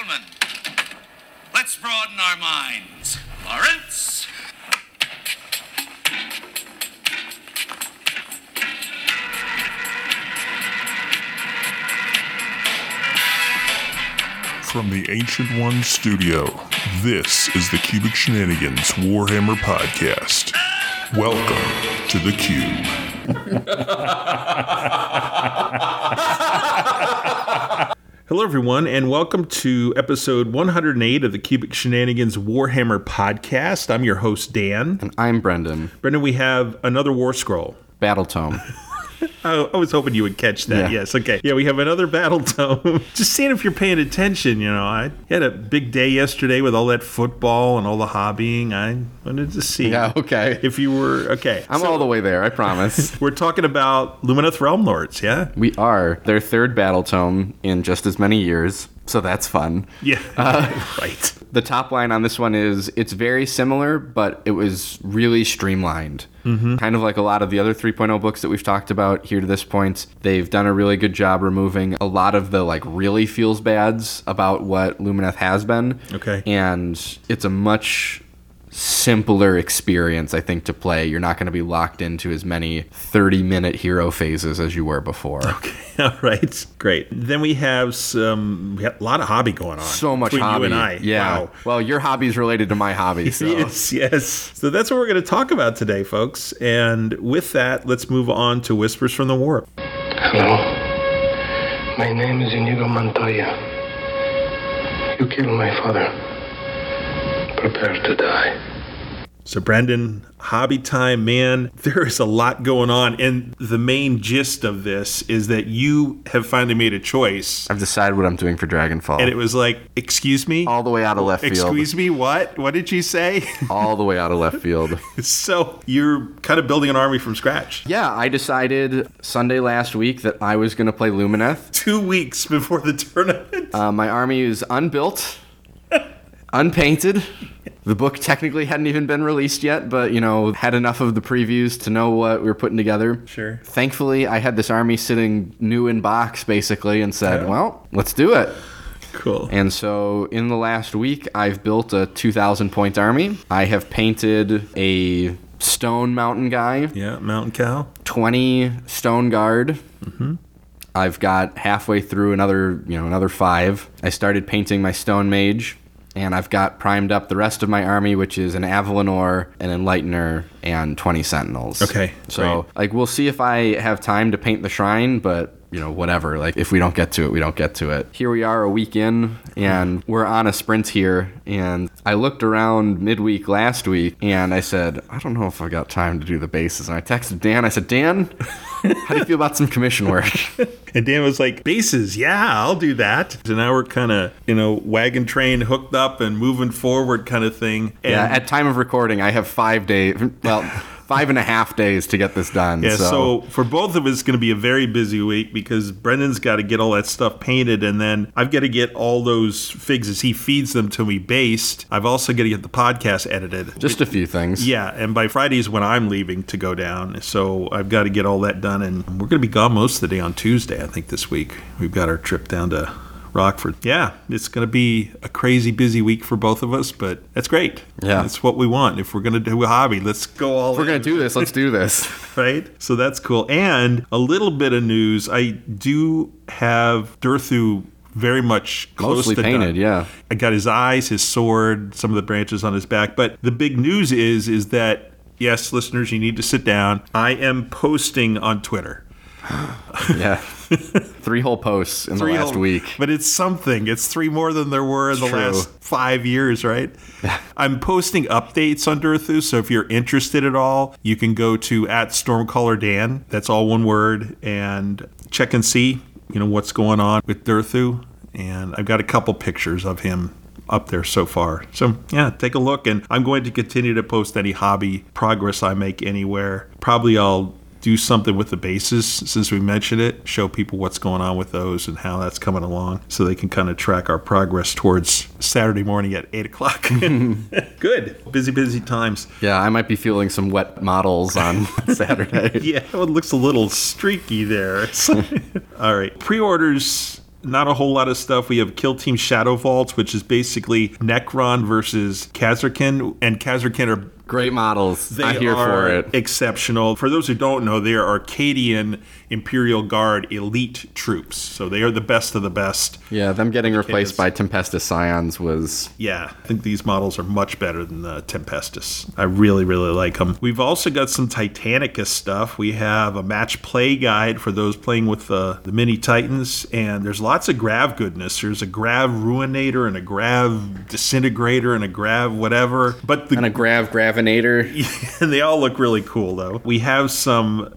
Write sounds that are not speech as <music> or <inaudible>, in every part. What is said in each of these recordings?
Gentlemen, let's broaden our minds. Lawrence? From the Ancient One studio, this is the Cubic Shenanigans Warhammer Podcast. Welcome to the Cube. <laughs> Hello, everyone, and welcome to episode 108 of the Cubic Shenanigans Warhammer podcast. I'm your host, Dan. And I'm Brendan. Brendan, we have another War Scroll. Battle Tome. <laughs> <laughs> Oh, I was hoping you would catch that. Yeah. Yes, okay. Yeah, we have another battle <laughs> tome. Just seeing if you're paying attention. You know, I had a big day yesterday with all that football and all the hobbying. I wanted to see Yeah, okay. if you were okay. I'm all the way there, I promise. <laughs> We're talking about Lumineth Realm Lords, yeah? we are their third Battle Tome in just as many years, so that's fun. Yeah, <laughs> right. The top line on this one is it's very similar, but it was really streamlined. Mm-hmm. Kind of like a lot of the other 3.0 books that we've talked about here to this point. They've done a really good job removing a lot of the like really feels bads about what Lumineth has been. Okay. And it's a much simpler experience, I think, to play. You're not going to be locked into as many 30 minute hero phases as you were before. <laughs> Okay, all right, great. Then we have some, we have a lot of hobby going on. So much between hobby. you and I. Yeah. Wow. Well, your hobby's related to my hobby. <laughs> So. Yes, yes. So that's what we're going to talk about today, folks. And with that, let's move on to Whispers from the Warp. Hello. My name is Inigo Montoya. You killed my father. Prepare to die. So, Brendan, hobby time, man, there is a lot going on. And the main gist of this is that you have finally made a choice. I've decided what I'm doing for Dragonfall. And it was like, excuse me? all the way out of left field. Excuse me, what? What did you say? <laughs> All the way out of left field. <laughs> so, you're kind of building an army from scratch. yeah, I decided Sunday last week that I was going to play Lumineth. Two weeks before the tournament. Uh, my army is unbuilt, unpainted. The book technically hadn't even been released yet, but you know, had enough of the previews to know what we were putting together. Sure. Thankfully, I had this army sitting new in box basically and said, Yeah. well, let's do it. Cool. And so in the last week, I've built a 2,000 point army. I have painted a stone mountain guy, yeah, Mountain Cow. 20 stone guard. Mm-hmm. I've got halfway through another, you know, another five. I started painting my stone mage, and I've got primed up the rest of my army, which is an Avalanor, an Enlightener, and 20 Sentinels. Okay, So, great. like, we'll see if I have time to paint the shrine, but. You know, whatever. Like, if we don't get to it, we don't get to it. Here we are a week in, and we're on a sprint here. And I looked around midweek last week, and I said, I don't know if I got time to do the bases. And I texted Dan. I said, Dan, how do you feel about some commission work? <laughs> And Dan was like, bases, yeah, I'll do that. So now we're kind of, you know, wagon train hooked up and moving forward kind of thing. And yeah, at time of recording, I have five days. Well, five and a half days to get this done. Yeah, so, so for both of us, it's going to be a very busy week because Brendan's got to get all that stuff painted, and then I've got to get all those figs as he feeds them to me based. I've also got to get the podcast edited. just a few things. yeah, and by Friday is when I'm leaving to go down, so I've got to get all that done, and we're going to be gone most of the day on Tuesday, I think, this week. We've got our trip down to Rockford. Yeah, it's going to be a crazy busy week for both of us, but that's great. Yeah. That's what we want. If we're going to do a hobby, let's go all If we're gonna do this. Let's do this. <laughs> <laughs> right? So that's cool. And a little bit of news. I do have Durthu very much close Mostly to painted, done. yeah. I got his eyes, his sword, some of the branches on his back. But the big news is is that yes, listeners, you need to sit down. I am posting on Twitter. <gasps> Yeah. <laughs> <laughs> Three whole posts in Three the last whole- week. But it's something. It's three more than there were in the True. last five years, right? I'm posting updates on Durthu, so if you're interested at all, you can go to at Stormcaller Dan. That's all one word, and check and see, you know, what's going on with Durthu. And I've got a couple pictures of him up there so far. So yeah, take a look, and I'm going to continue to post any hobby progress I make anywhere. Probably I'll do something with the bases since we mentioned it, show people what's going on with those and how that's coming along so they can kind of track our progress towards Saturday morning at 8 o'clock. <laughs> Good. Busy, busy times. Yeah, I might be feeling some wet models on <laughs> Saturday. Yeah, it looks a little streaky there. <laughs> All right. Pre orders not a whole lot of stuff. We have Kill Team Shadow Vaults, which is basically Necron versus Kasrkin, and Kasrkin are Great models. they I'm here are for it. exceptional. For those who don't know, they are Arcadian Imperial Guard elite troops, so they are the best of the best. Yeah, them getting replaced by Tempestus Scions was Yeah, I think these models are much better than the Tempestus. I really, really like them. We've also got some Titanicus stuff. We have a match play guide for those playing with the, the mini Titans, and there's lots of Grav goodness. There's a Grav Ruinator and a Grav Disintegrator and a Grav whatever. But the and a grav Grav And <laughs> they all look really cool though. We have some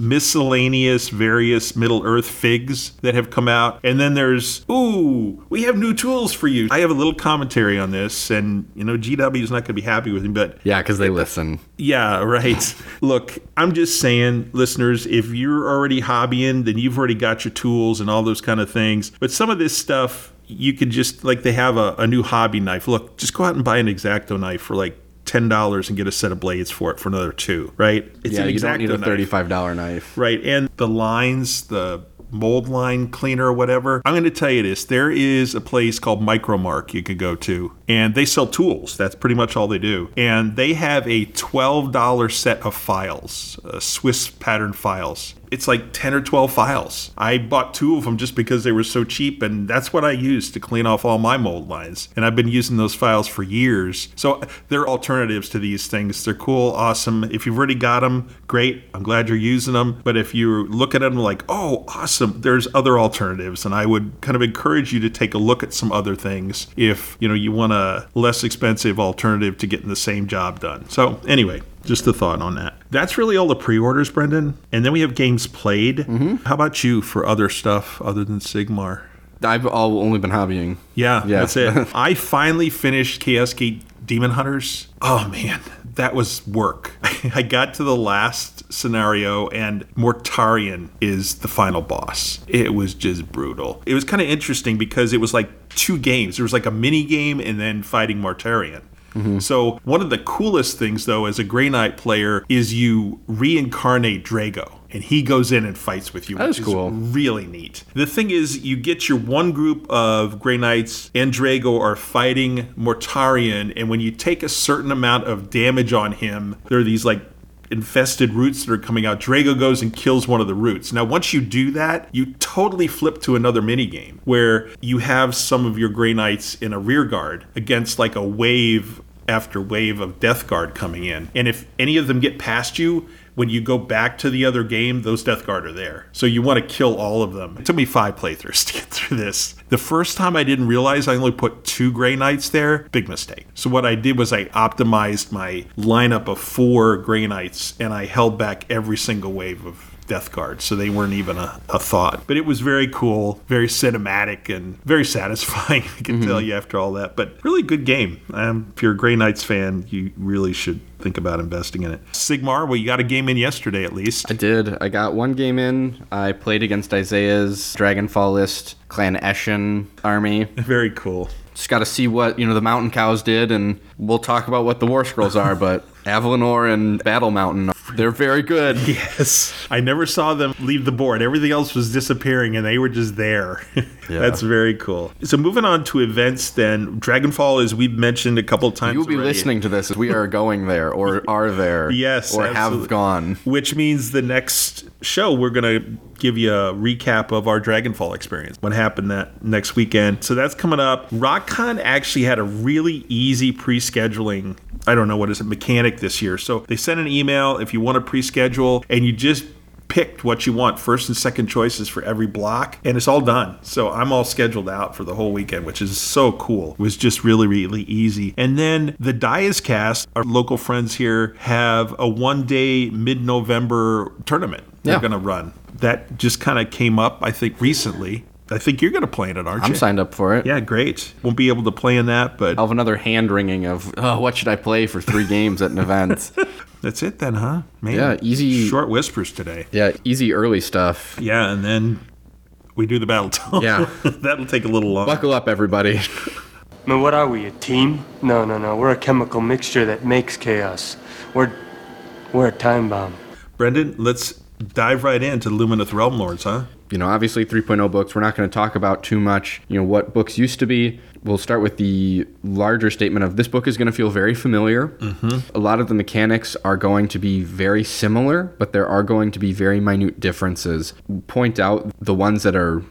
miscellaneous various Middle Earth figs that have come out. And then there's, ooh, we have new tools for you. I have a little commentary on this, and you know, GW is not going to be happy with me, but Yeah, because they listen. yeah, right. <laughs> Look, I'm just saying, listeners, if you're already hobbying, then you've already got your tools and all those kind of things. But some of this stuff, you could just, like, they have a, a new hobby knife. Look, just go out and buy an X-Acto knife for like $10 and get a set of blades for it for another two, right? It's yeah, an you don't need a knife. thirty-five dollar knife. Right. And the lines, the mold line cleaner or whatever. I'm going to tell you this. There is a place called Micromark you could go to, and they sell tools. That's pretty much all they do. And they have a $12 set of files, uh, Swiss pattern files. It's like 10 or 12 files. I bought two of them just because they were so cheap, and that's what I use to clean off all my mold lines. And I've been using those files for years. So uh, they're alternatives to these things. They're cool, awesome. If you've already got them, great. I'm glad you're using them. But if you look at them like, oh, awesome, there's other alternatives. And I would kind of encourage you to take a look at some other things if, you know, you want a less expensive alternative to getting the same job done. So anyway, just a thought on that. That's really all the pre-orders, Brendan. And then we have games played. Mm-hmm. How about you for other stuff other than Sigmar? I've all only been hobbying. Yeah, Yeah. that's it. <laughs> I finally finished Chaos Gate Demon Hunters. Oh man, that was work. <laughs> I got to the last scenario and Mortarion is the final boss. It was just brutal. It was kind of interesting because it was like two games. There was like a mini game and then fighting Mortarion. Mm-hmm. So one of the coolest things though as a Grey Knight player is you reincarnate Draigo and he goes in and fights with you. That which is cool. really neat. The thing is, you get your one group of Grey Knights and Draigo are fighting Mortarion, and when you take a certain amount of damage on him, there are these like infested roots that are coming out. Draigo goes and kills one of the roots. Now, once you do that, you totally flip to another minigame where you have some of your Grey Knights in a rear guard against like a wave after wave of Death Guard coming in. And if any of them get past you, when you go back to the other game, those Death Guard are there. So you want to kill all of them. It took me five playthroughs <laughs> to get through this. The first time I didn't realize I only put two Grey Knights there, big mistake. So what I did was I optimized my lineup of four Grey Knights and I held back every single wave of Death Guard, so they weren't even a, a thought. But it was very cool, very cinematic, and very satisfying, <laughs> I can tell you after all that. But really good game. Um, if you're a Grey Knights fan, you really should think about investing in it. Sigmar, well, you got a game in yesterday at least. I did. I got one game in. I played against Isaiah's Dragonfall list Clan Eshin army. <laughs> Very cool. Just got to see what you know the Mountain Cows did, and we'll talk about what the War Scrolls are. But Avalanor and Battle Mountain, they're very good. <laughs> Yes. I never saw them leave the board. Everything else was disappearing and they were just there. <laughs> Yeah. That's very cool. So moving on to events then, Dragonfall as we've mentioned a couple times. You'll be already, listening to this as we are <laughs> going there, or are there, Yes, or absolutely. have gone. Which means the next show we're going to give you a recap of our Dragonfall experience. What happened that next weekend. So that's coming up. RockCon actually had a really easy pre-scheduling I don't know what is it mechanic this year. So they sent an email if you want to pre-schedule and you just picked what you want first and second choices for every block and it's all done. So i'm all scheduled out for the whole weekend which is so cool. It was just really really easy. And then the dias cast our local friends here have a one day mid-november tournament they're Yeah. going to run. That just kind of came up i think recently i think you're going to play in it aren't you? I'm signed up for it. yeah great won't be able to play in that but I'll have another hand wringing of oh, what should I play for three games at an event? <laughs> that's it then huh man Yeah, easy- short whispers today yeah, easy early stuff. Yeah, and then we do the battle tome. Yeah. <laughs> That'll take a little long. Buckle up, everybody. <laughs> Man, what are we, a team? No, no, no. We're a chemical mixture that makes chaos. We're we're a time bomb. Brendan, let's dive right into Lumineth Realm Lords, huh? You know, obviously 3.0 books, we're not going to talk about too much, you know, what books used to be. We'll start with the larger statement of this book is going to feel very familiar. Mm-hmm. A lot of the mechanics are going to be very similar, but there are going to be very minute differences. Point out the ones that are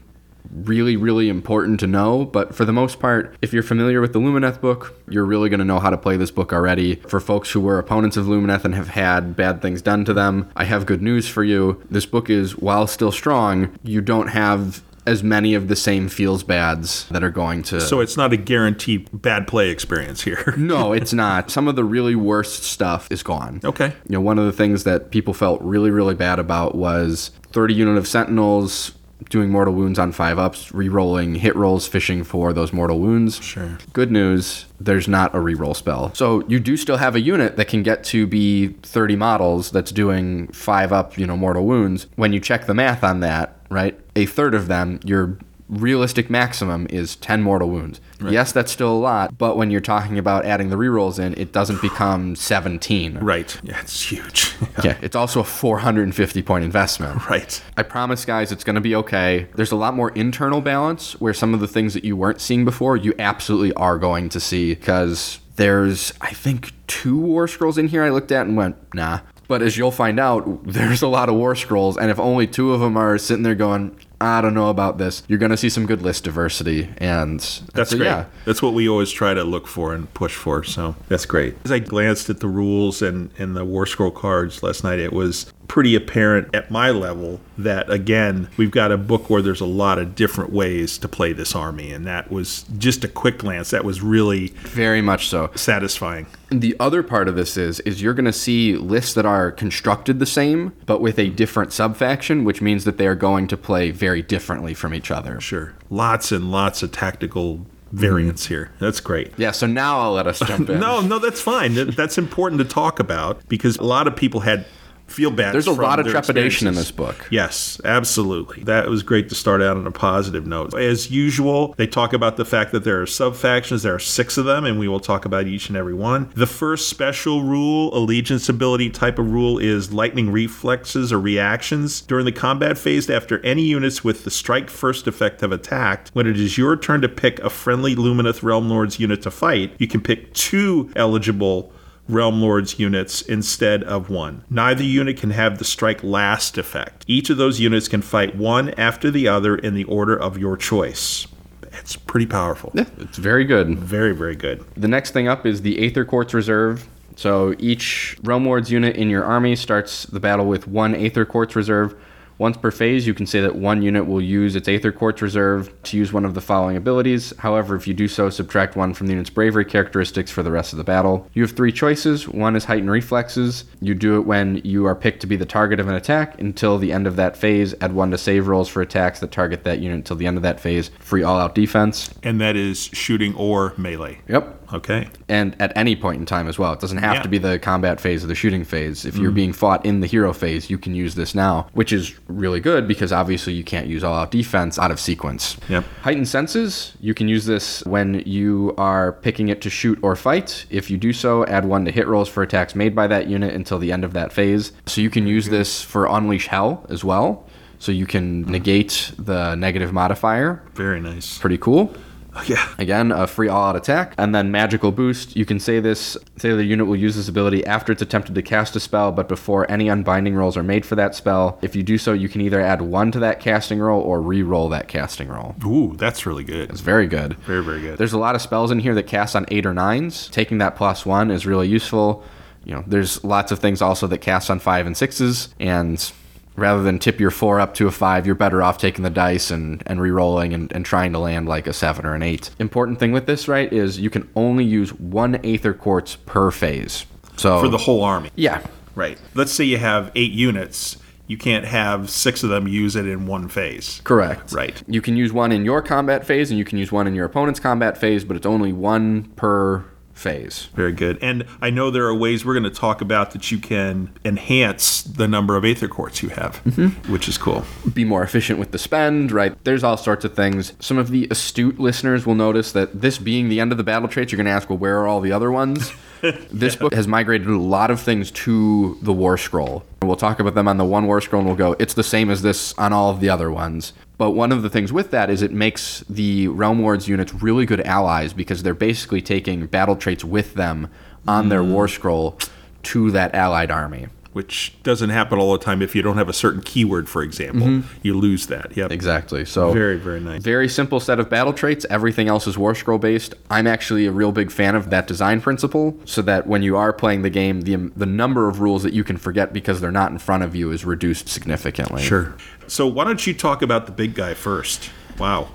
really, really important to know. But for the most part, if you're familiar with the Lumineth book, you're really going to know how to play this book already. For folks who were opponents of Lumineth and have had bad things done to them, I have good news for you. This book is, while still strong, you don't have as many of the same feels bads that are going to. So it's not a guaranteed bad play experience here. <laughs> no, <laughs> it's not. Some of the really worst stuff is gone. Okay. You know, one of the things that people felt really, really bad about was 30 unit of Sentinels doing mortal wounds on five ups, re-rolling hit rolls, fishing for those mortal wounds. Sure. Good news, there's not a re-roll spell. So you do still have a unit that can get to be 30 models that's doing five up, you know, mortal wounds. When you check the math on that, right, a third of them, your realistic maximum is 10 mortal wounds. Yes, that's still a lot, but when you're talking about adding the rerolls in, it doesn't become 17. Right. Yeah, it's huge. <laughs> Yeah, it's also a 450 point investment. right. I promise, guys, it's going to be okay. There's a lot more internal balance where some of the things that you weren't seeing before, you absolutely are going to see because there's, I think, two War Scrolls in here I looked at and went, nah. But as you'll find out, <laughs> there's a lot of War Scrolls, and if only two of them are sitting there going, I don't know about this, you're going to see some good list diversity. And That's so, great. Yeah, That's what we always try to look for and push for. So that's great. As I glanced at the rules and, and the War Scroll cards last night, it was pretty apparent at my level that, again, we've got a book where there's a lot of different ways to play this army. And that was just a quick glance. That was really very much so. satisfying. The other part of this is is you're going to see lists that are constructed the same but with a different subfaction, which means that they are going to play very differently from each other. Sure. Lots and lots of tactical variants mm-hmm. here. That's great. Yeah, so now I'll let us <laughs> jump in. No, no, that's fine. That- That's important to talk about because a lot of people had feel bad. There's a lot of trepidation in this book. Yes, absolutely. That was great to start out on a positive note. As usual, they talk about the fact that there are sub factions. There are six of them, and we will talk about each and every one. The first special rule, allegiance ability type of rule, is lightning reflexes or reactions. During the combat phase, after any units with the strike first effect have attacked, when it is your turn to pick a friendly Lumineth Realm Lords unit to fight, you can pick two eligible Realm Lords units instead of one. Neither unit can have the strike last effect. Each of those units can fight one after the other in the order of your choice. It's pretty powerful. Yeah, it's very good. Very, very good. The next thing up is the Aether Quartz Reserve. So each Realm Lords unit in your army starts the battle with one Aether Quartz Reserve. Once per phase, you can say that one unit will use its Aether Quartz Reserve to use one of the following abilities. However, if you do so, subtract one from the unit's bravery characteristics for the rest of the battle. You have three choices. One is heightened reflexes. You do it when you are picked to be the target of an attack until the end of that phase. Add one to save rolls for attacks that target that unit until the end of that phase. Free all out defense. And that is shooting or melee. Yep Okay. and at any point in time as well. It doesn't have Yeah. to be the combat phase or the shooting phase. If you're mm. being fought in the hero phase, you can use this now, which is really good because obviously you can't use all out defense out of sequence. Yep. Heightened senses, you can use this when you are picking it to shoot or fight. If you do so, add one to hit rolls for attacks made by that unit until the end of that phase. So you can use this for Unleash Hell as well. So you can mm. negate the negative modifier. Very nice. Pretty cool. <laughs> Yeah. Again, a free all-out attack, and then magical boost. You can say this. Say the unit will use this ability after it's attempted to cast a spell, but before any unbinding rolls are made for that spell. If you do so, you can either add one to that casting roll or re-roll that casting roll. Ooh, that's really good. It's very good. Very, very good. There's a lot of spells in here that cast on eight or nines. Taking that plus one is really useful. You know, there's lots of things also that cast on five and sixes, and rather than tip your four up to a five, you're better off taking the dice and, and re-rolling and, and trying to land like a seven or an eight. Important thing with this, right, is you can only use one Aether Quartz per phase. So For the whole army. yeah, Right. Let's say you have eight units. You can't have six of them use it in one phase. correct. Right. You can use one in your combat phase, and you can use one in your opponent's combat phase, but it's only one per phase. Very good. And I know there are ways we're going to talk about that you can enhance the number of Aether Quartz you have, mm-hmm. which is cool. be more efficient with the spend, right? There's all sorts of things. Some of the astute listeners will notice that this being the end of the battle traits, you're going to ask, well, where are all the other ones? <laughs> this book has migrated a lot of things to the War Scroll. We'll talk about them on the one War Scroll and we'll go, it's the same as this on all of the other ones. But one of the things with that is it makes the Realm Lords units really good allies because they're basically taking battle traits with them on their mm. War Scroll to that allied army. Which doesn't happen all the time if you don't have a certain keyword, for example. Mm-hmm. You lose that. Yep. Exactly. So Very, very nice. Very simple set of battle traits. Everything else is War Scroll based. I'm actually a real big fan of that design principle, so that when you are playing the game, the the number of rules that you can forget because they're not in front of you is reduced significantly. Sure. So why don't you talk about the big guy first? Wow.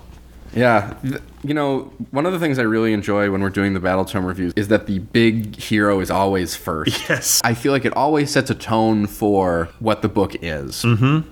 Yeah. You know, one of the things I really enjoy when we're doing the battle tome reviews is that the big hero is always first. Yes. I feel like it always sets a tone for what the book is. Mm-hmm.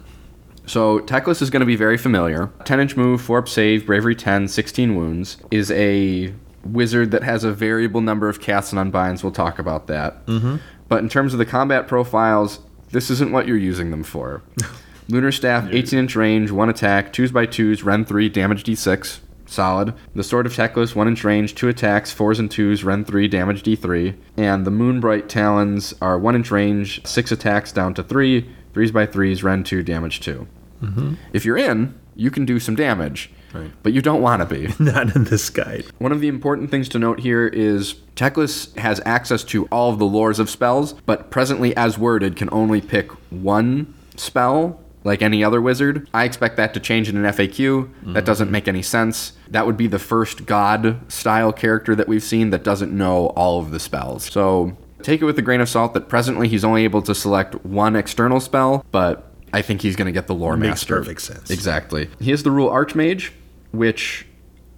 So Teclis is going to be very familiar. 10 inch move, 4 up save, bravery 10, 16 wounds. Is a wizard that has a variable number of casts and unbinds. We'll talk about that. Mm-hmm. But in terms of the combat profiles, this isn't what you're using them for. <laughs> Lunar Staff, 18 inch range, 1 attack, 2s by 2s, Rend 3, damage d6. Solid. The Sword of Teclis, 1 inch range, 2 attacks, 4s and 2s, Rend 3, damage d3. And the Moonbright Talons are 1 inch range, 6 attacks down to 3, 3s by 3s, Rend 2, damage 2. Mm-hmm. If you're in, you can do some damage. Right. But you don't want to be. <laughs> Not in this guide. One of the important things to note here is Teclis has access to all of the lores of spells, but presently, as worded, can only pick one spell like any other wizard. I expect that to change in an FAQ. That doesn't make any sense. That would be the first god style character that we've seen that doesn't know all of the spells. So take it with a grain of salt that presently he's only able to select one external spell, but I think he's going to get the lore Makes master. perfect sense. Exactly. He has the rule Archmage, which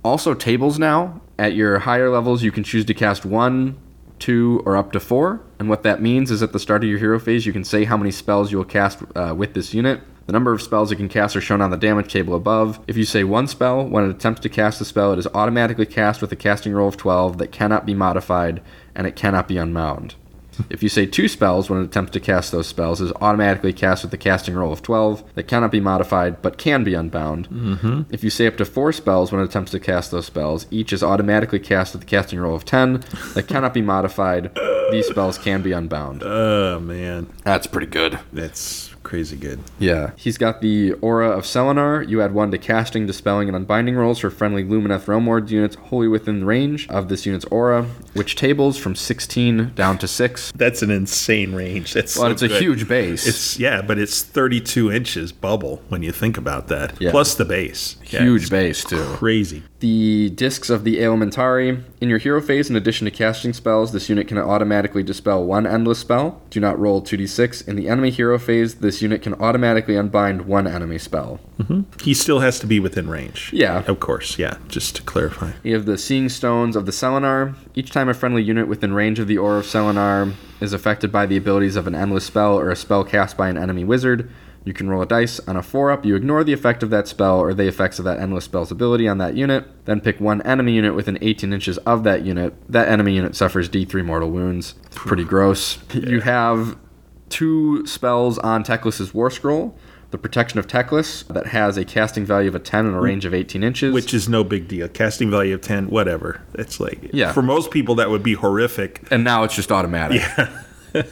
also tables now. At your higher levels, you can choose to cast one, two, or up to four. And what that means is at the start of your hero phase, you can say how many spells you will cast uh, with this unit. The number of spells you can cast are shown on the damage table above. If you say one spell, when it attempts to cast the spell, it is automatically cast with a casting roll of 12 that cannot be modified, and it cannot be unbound. If you say two spells when it attempts to cast those spells, it is automatically cast with a casting roll of 12 that cannot be modified but can be unbound. Mm-hmm. If you say up to four spells when it attempts to cast those spells, each is automatically cast with a casting roll of 10 that cannot be modified. These spells can be unbound. <laughs> Oh man, That's pretty good. that's crazy good. Yeah. He's got the Aura of Celennar. You add one to casting, dispelling, and unbinding rolls for friendly Lumineth Realm Lord units wholly within range of this unit's aura, which tables from 16 down to 6. That's an insane range. That's Well, so it's a huge base. It's yeah, but it's 32 inches bubble when you think about that. Yeah. Plus the base. Yeah, huge it's base, too. Crazy. The discs of the Aelementiri. In your hero phase, in addition to casting spells, this unit can automatically dispel one endless spell. Do not roll 2d6. In the enemy hero phase, this unit can automatically unbind one enemy spell. Mm-hmm. He still has to be within range. Yeah. Of course. Yeah. Just to clarify. You have the Seeing Stones of the Celennar. Each time a friendly unit within range of the Aura of Celennar is affected by the abilities of an endless spell or a spell cast by an enemy wizard, you can roll a dice. On a 4 up, you ignore the effect of that spell or the effects of that endless spell's ability on that unit. Then pick one enemy unit within 18 inches of that unit. That enemy unit suffers d3 mortal wounds. It's pretty gross. You have two spells on Teclis's War Scroll. The Protection of Teclis, that has a casting value of a 10 and a range of 18 inches. Which is no big deal. Casting value of 10, whatever. It's like, Yeah. for most people, that would be horrific. and now it's just automatic. <laughs>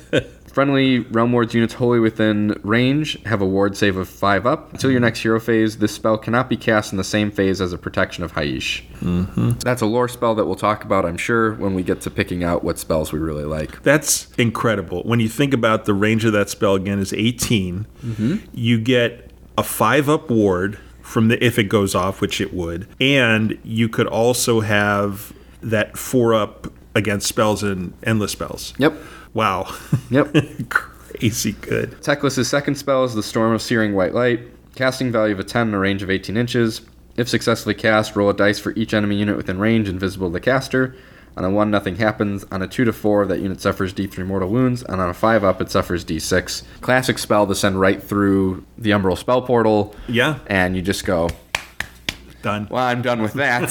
Friendly Realm Lords units wholly within range have a ward save of 5 up. Until your next hero phase, this spell cannot be cast in the same phase as a Protection of Hysh. Mm-hmm. That's a lore spell that we'll talk about, I'm sure, when we get to picking out what spells we really like. That's incredible. When you think about the range of that spell again is 18, Mm-hmm. you get a 5 up ward from the if it goes off, which it would. And you could also have that 4 up against spells and endless spells. Yep. Wow. Yep. <laughs> Crazy good. Teclis' second spell is the Storm of Searing White Light. Casting value of a 10 and a range of 18 inches. If successfully cast, roll a dice for each enemy unit within range invisible to the caster. On a 1, nothing happens. On a 2 to 4, that unit suffers d3 mortal wounds. And on a 5 up, it suffers d6. Classic spell to send right through the Umbral Spell Portal. Yeah. And you just go, Done. well, I'm done with that.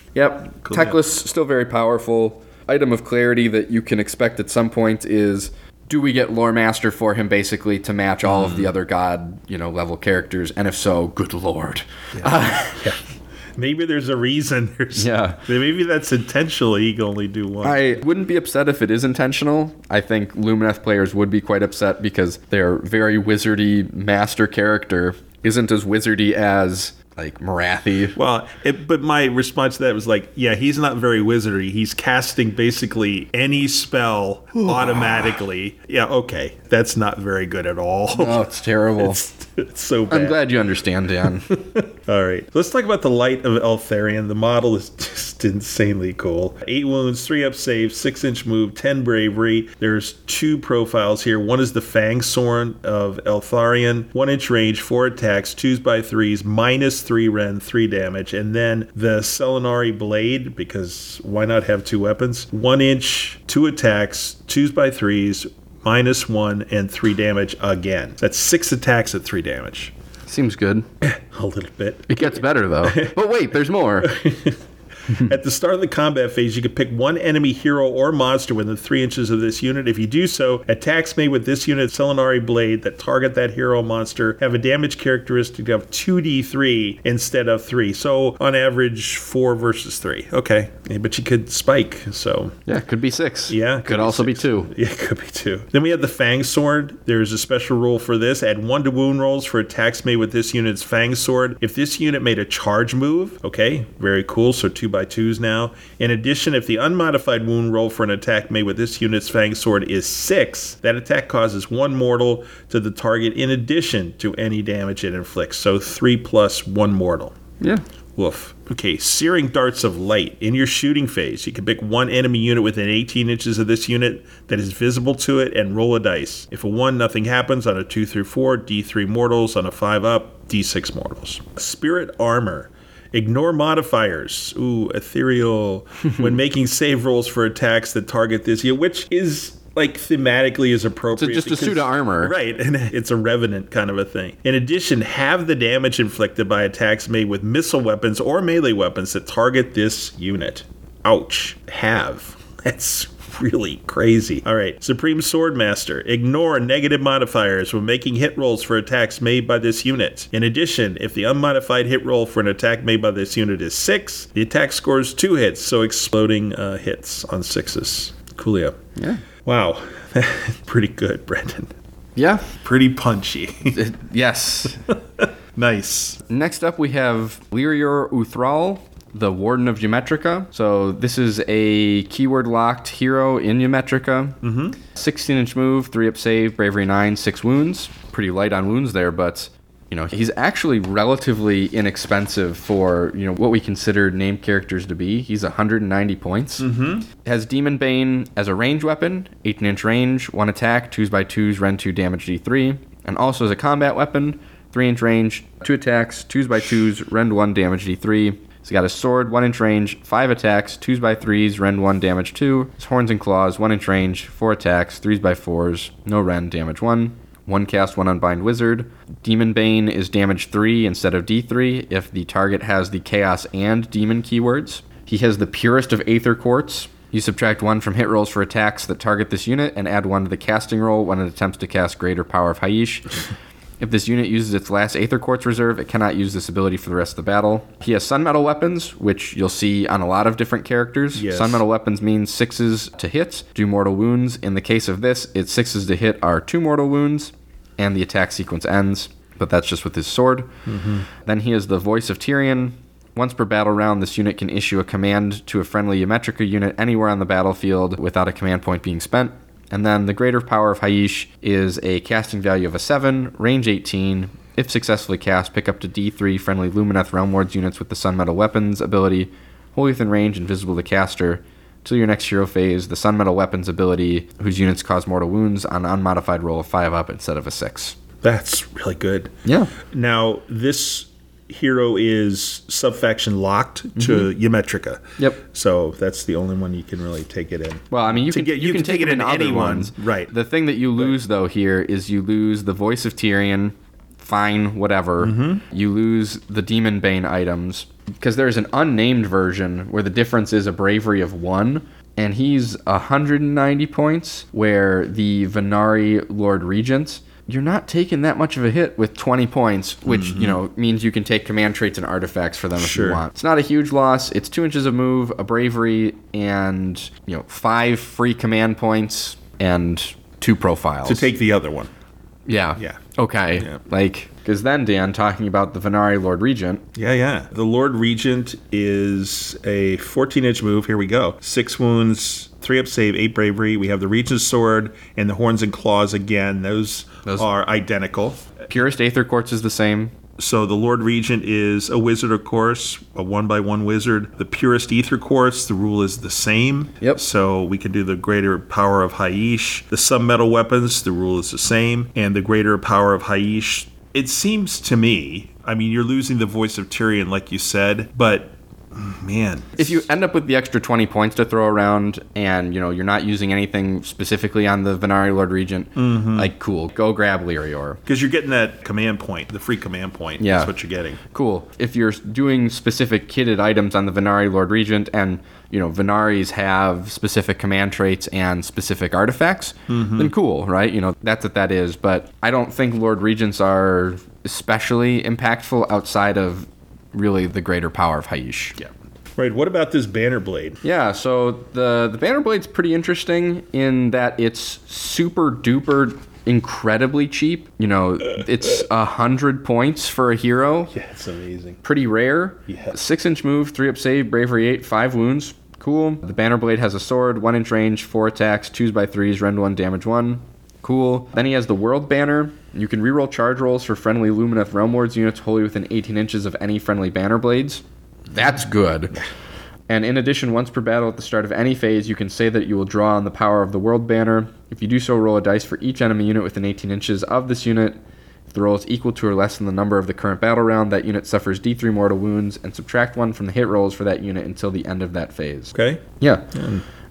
<laughs> yep. Cool. Teclis, still very powerful. Item of clarity that you can expect at some point is do we get lore master for him basically to match all of the mm. other god you know level characters and if so good lord <laughs> Maybe there's a reason. There's, Yeah. Maybe that's intentional He can only do one. I wouldn't be upset if it is intentional. I think Lumineth players would be quite upset because their very wizardy master character isn't as wizardy as like Morathi. Well, it, but my response to that was like, yeah, he's not very wizardy. He's casting basically any spell automatically. Yeah, okay, that's not very good at all. Oh, it's terrible. <laughs> it's, it's so bad. I'm glad you understand, Dan. <laughs> All right, let's talk about the light of Eltharion. The model is just insanely cool. Eight wounds, three up save, six inch move, ten bravery. There's two profiles here. One is the Fang Sword of Eltharion, one inch range, four attacks, twos by threes, minus three rend, three damage, and then the Celennari Blade because why not have two weapons? One inch, two attacks, twos by threes. Minus one and three damage again. That's six attacks at three damage. Seems good. <laughs> A little bit. It gets better though. <laughs> But wait, there's more. <laughs> <laughs> At the start of the combat phase, you can pick one enemy hero or monster within three inches of this unit. If you do so, attacks made with this unit's Celennari Blade that target that hero monster have a damage characteristic of 2d3 instead of 3. So, on average, 4 versus 3. Okay. Yeah, But you could spike, so Yeah, could be six. Yeah, Could, also be two. <laughs> yeah, it could be two. Then we have the Fang Sword. There's a special rule for this. Add one to wound rolls for attacks made with this unit's Fang Sword. If this unit made a charge move, okay, very cool. So two by twos now. In addition, if the unmodified wound roll for an attack made with this unit's Fang Sword is six, that attack causes one mortal to the target in addition to any damage it inflicts. So three plus one mortal. Yeah. Woof. Okay, searing darts of light. In your shooting phase, you can pick one enemy unit within 18 inches of this unit that is visible to it and roll a dice. If a 1, nothing happens. On a 2 through 4, D3 mortals. On a 5 up, D6 mortals. Spirit armor. Ignore modifiers. Ooh, ethereal. <laughs> when making save rolls for attacks that target this, yeah, which is like thematically is appropriate. So just a suit of armor. Right, and <laughs> it's a revenant kind of a thing. In addition, have the damage inflicted by attacks made with missile weapons or melee weapons that target this unit. Ouch. Have. <laughs> That's really crazy. All right, Supreme Swordmaster. Ignore negative modifiers when making hit rolls for attacks made by this unit. In addition, if the unmodified hit roll for an attack made by this unit is six, the attack scores two hits, so exploding uh, hits on sixes. Coolio. Yeah. Wow, <laughs> pretty good, Brendan. Yeah. Pretty punchy. Yes. <laughs> nice. Next up, we have Lyrior Uthral, the Warden of Ymetrica. So this is a keyword locked hero in Ymetrica. Mm-hmm. 16 inch move, 3 up save, bravery 9, 6 wounds. Pretty light on wounds there, but. You know, he's actually relatively inexpensive for, you know, what we consider named characters to be. He's 190 points. Mm-hmm. Has Demon Bane as a range weapon, 18 inch range, 1 attack, 2s by 2s, Rend 2 damage D3. And also as a combat weapon, 3 inch range, 2 attacks, 2s by 2s, Rend 1 damage D3. He's got a sword, 1 inch range, 5 attacks, 2s by 3s, Rend 1 damage 2. His horns and claws, 1 inch range, 4 attacks, 3s by 4s, no Rend damage 1. 1 cast, 1 unbind wizard. Demon Bane is damage 3 instead of D3 if the target has the chaos and demon keywords. He has the purest of Aether Quartz. You subtract 1 from hit rolls for attacks that target this unit and add 1 to the casting roll when it attempts to cast Greater Power of Hysh. If this unit uses its last Aether Quartz reserve, it cannot use this ability for the rest of the battle. He has Sun Metal weapons, which you'll see on a lot of different characters. Yes. Sun Metal weapons means sixes to hit, do mortal wounds. In the case of this, its sixes to hit are two mortal wounds, and the attack sequence ends. But that's just with his sword. Mm-hmm. Then he has the Voice of Tyrion. Once per battle round, this unit can issue a command to a friendly Ymetrica unit anywhere on the battlefield without a command point being spent. And then the Greater Power of Hysh is a casting value of a 7, range 18. If successfully cast, pick up to D3 friendly Lumineth Realm Lords units with the Sun Metal Weapons ability, wholly within range and visible to caster. Till your next hero phase, the Sun Metal Weapons ability, whose units cause mortal wounds on an unmodified roll of 5 up instead of a 6. That's really good. Yeah. Now, this hero is subfaction locked to Ymetrica. Yep. So that's the only one you can really take it in. Well, I mean, you To can get- you, can, take, it in other anyone, ones, right. The thing that you lose though here is you lose the voice of Tyrion. Fine, whatever. Mm-hmm. You lose the Demon Bane items because there's an unnamed version where the difference is a bravery of one, and he's 190 points, where the Vanari Lord Regent, you're not taking that much of a hit with 20 points, which, you mm-hmm. know, means you can take command traits and artifacts for them if Sure. you want. It's not a huge loss. It's two inches of move, a bravery, and, you know, five free command points and two profiles. To take the other one. Yeah. Yeah. Okay. Yeah. Like, because then, Dan, talking about the Vanari Lord Regent, Yeah, yeah. The Lord Regent is a 14 inch move. Here we go. Six wounds, three up save, eight bravery. We have the Regent's sword and the horns and claws again. Those, Those- are identical. Purest Aether Quartz is the same. So the Lord Regent is a wizard, of course, a one by one wizard. The purest aether quartz, the rule is the same. Yep. So we can do the greater power of Hysh. The submetal weapons, the rule is the same. And the greater power of Hysh. It seems to me, I mean, you're losing the voice of Tyrion, like you said, but man. If you end up with the extra 20 points to throw around and, you know, you're not using anything specifically on the Vanari Lord Regent, Mm-hmm. like, cool. Go grab Lyrior. Because you're getting that command point, the free command point. Yeah. That's what you're getting. Cool. If you're doing specific kitted items on the Vanari Lord Regent and, you know, Vanaris have specific command traits and specific artifacts, Mm-hmm. then cool, right? You know, that's what that is. But I don't think Lord Regents are especially impactful outside of really the greater power of Hysh. Yeah. Right. What about this banner blade? Yeah, so the the banner blade's pretty interesting in that it's super duper incredibly cheap. You know, it's a hundred points for a hero. <laughs> Yeah, it's amazing. Pretty rare. Yeah. Six inch move, three up save, bravery eight, five wounds. Cool. The banner blade has a sword, one inch range, four attacks, twos by threes, rend one, damage one. Cool. Then he has the world banner. You can reroll charge rolls for friendly Lumineth Realm Lords units wholly within 18 inches of any friendly banner blades. That's good. And in addition, once per battle at the start of any phase, you can say that you will draw on the power of the world banner. If you do so, roll a dice for each enemy unit within 18 inches of this unit. If the roll is equal to or less than the number of the current battle round, that unit suffers D3 mortal wounds, and subtract one from the hit rolls for that unit until the end of that phase. Okay. Yeah.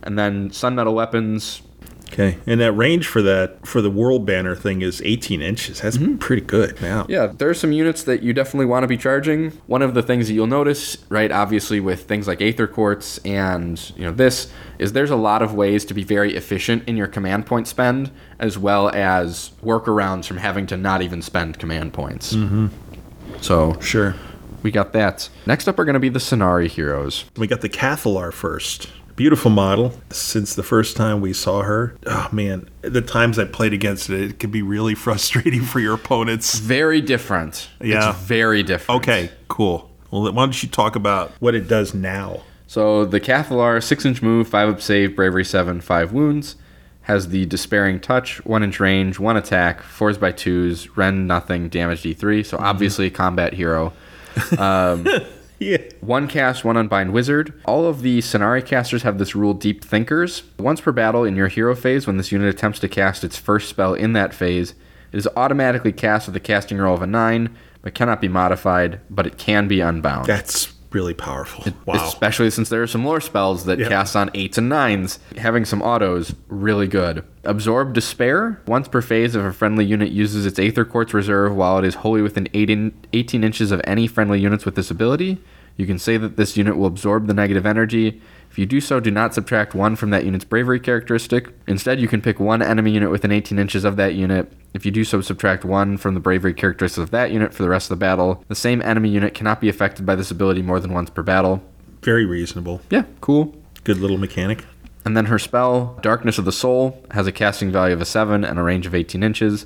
And then Sun Metal Weapons, Okay. And that range for that for the world banner thing is 18 inches. That's pretty good. Wow. Yeah, there are some units that you definitely want to be charging. One of the things that you'll notice, right, obviously with things like Aether Quartz and, you know, this, is there's a lot of ways to be very efficient in your command point spend, as well as workarounds from having to not even spend command points. Mm-hmm. So, Sure. we got that. Next up are going to be the Scinari heroes. We got the Cathalar first. Beautiful model. Since the first time we saw her, oh man, the times I played against it, it could be really <laughs> frustrating for your opponents. Very different. Yeah. It's very different. Okay, cool. Well, why don't you talk about what it does now? So the Cathalar, six inch move, five up save, bravery seven, five wounds. Has the despairing touch, one inch range, one attack, fours by twos, rend nothing, damage D3. So mm-hmm. obviously a combat hero. <laughs> Um, <laughs> Yeah. One cast, one unbind wizard. All of the Scinari casters have this rule Deep Thinkers. Once per battle in your hero phase, when this unit attempts to cast its first spell in that phase, it is automatically cast with a casting roll of a 9, but cannot be modified, but it can be unbound. That's really powerful. Wow. Especially since there are some lore spells that cast on eights and nines. Having some autos, really good. Absorb Despair. Once per phase, if a friendly unit uses its Aether Quartz reserve while it is wholly within 18 18 inches of any friendly units with this ability, you can say that this unit will absorb the negative energy. If you do so, do not subtract one from that unit's bravery characteristic. Instead, you can pick one enemy unit within 18 inches of that unit. If you do so, subtract one from the bravery characteristic of that unit for the rest of the battle. The same enemy unit cannot be affected by this ability more than once per battle. Very reasonable. Yeah, cool. Good little mechanic. And then her spell, Darkness of the Soul, has a casting value of a 7 and a range of 18 inches.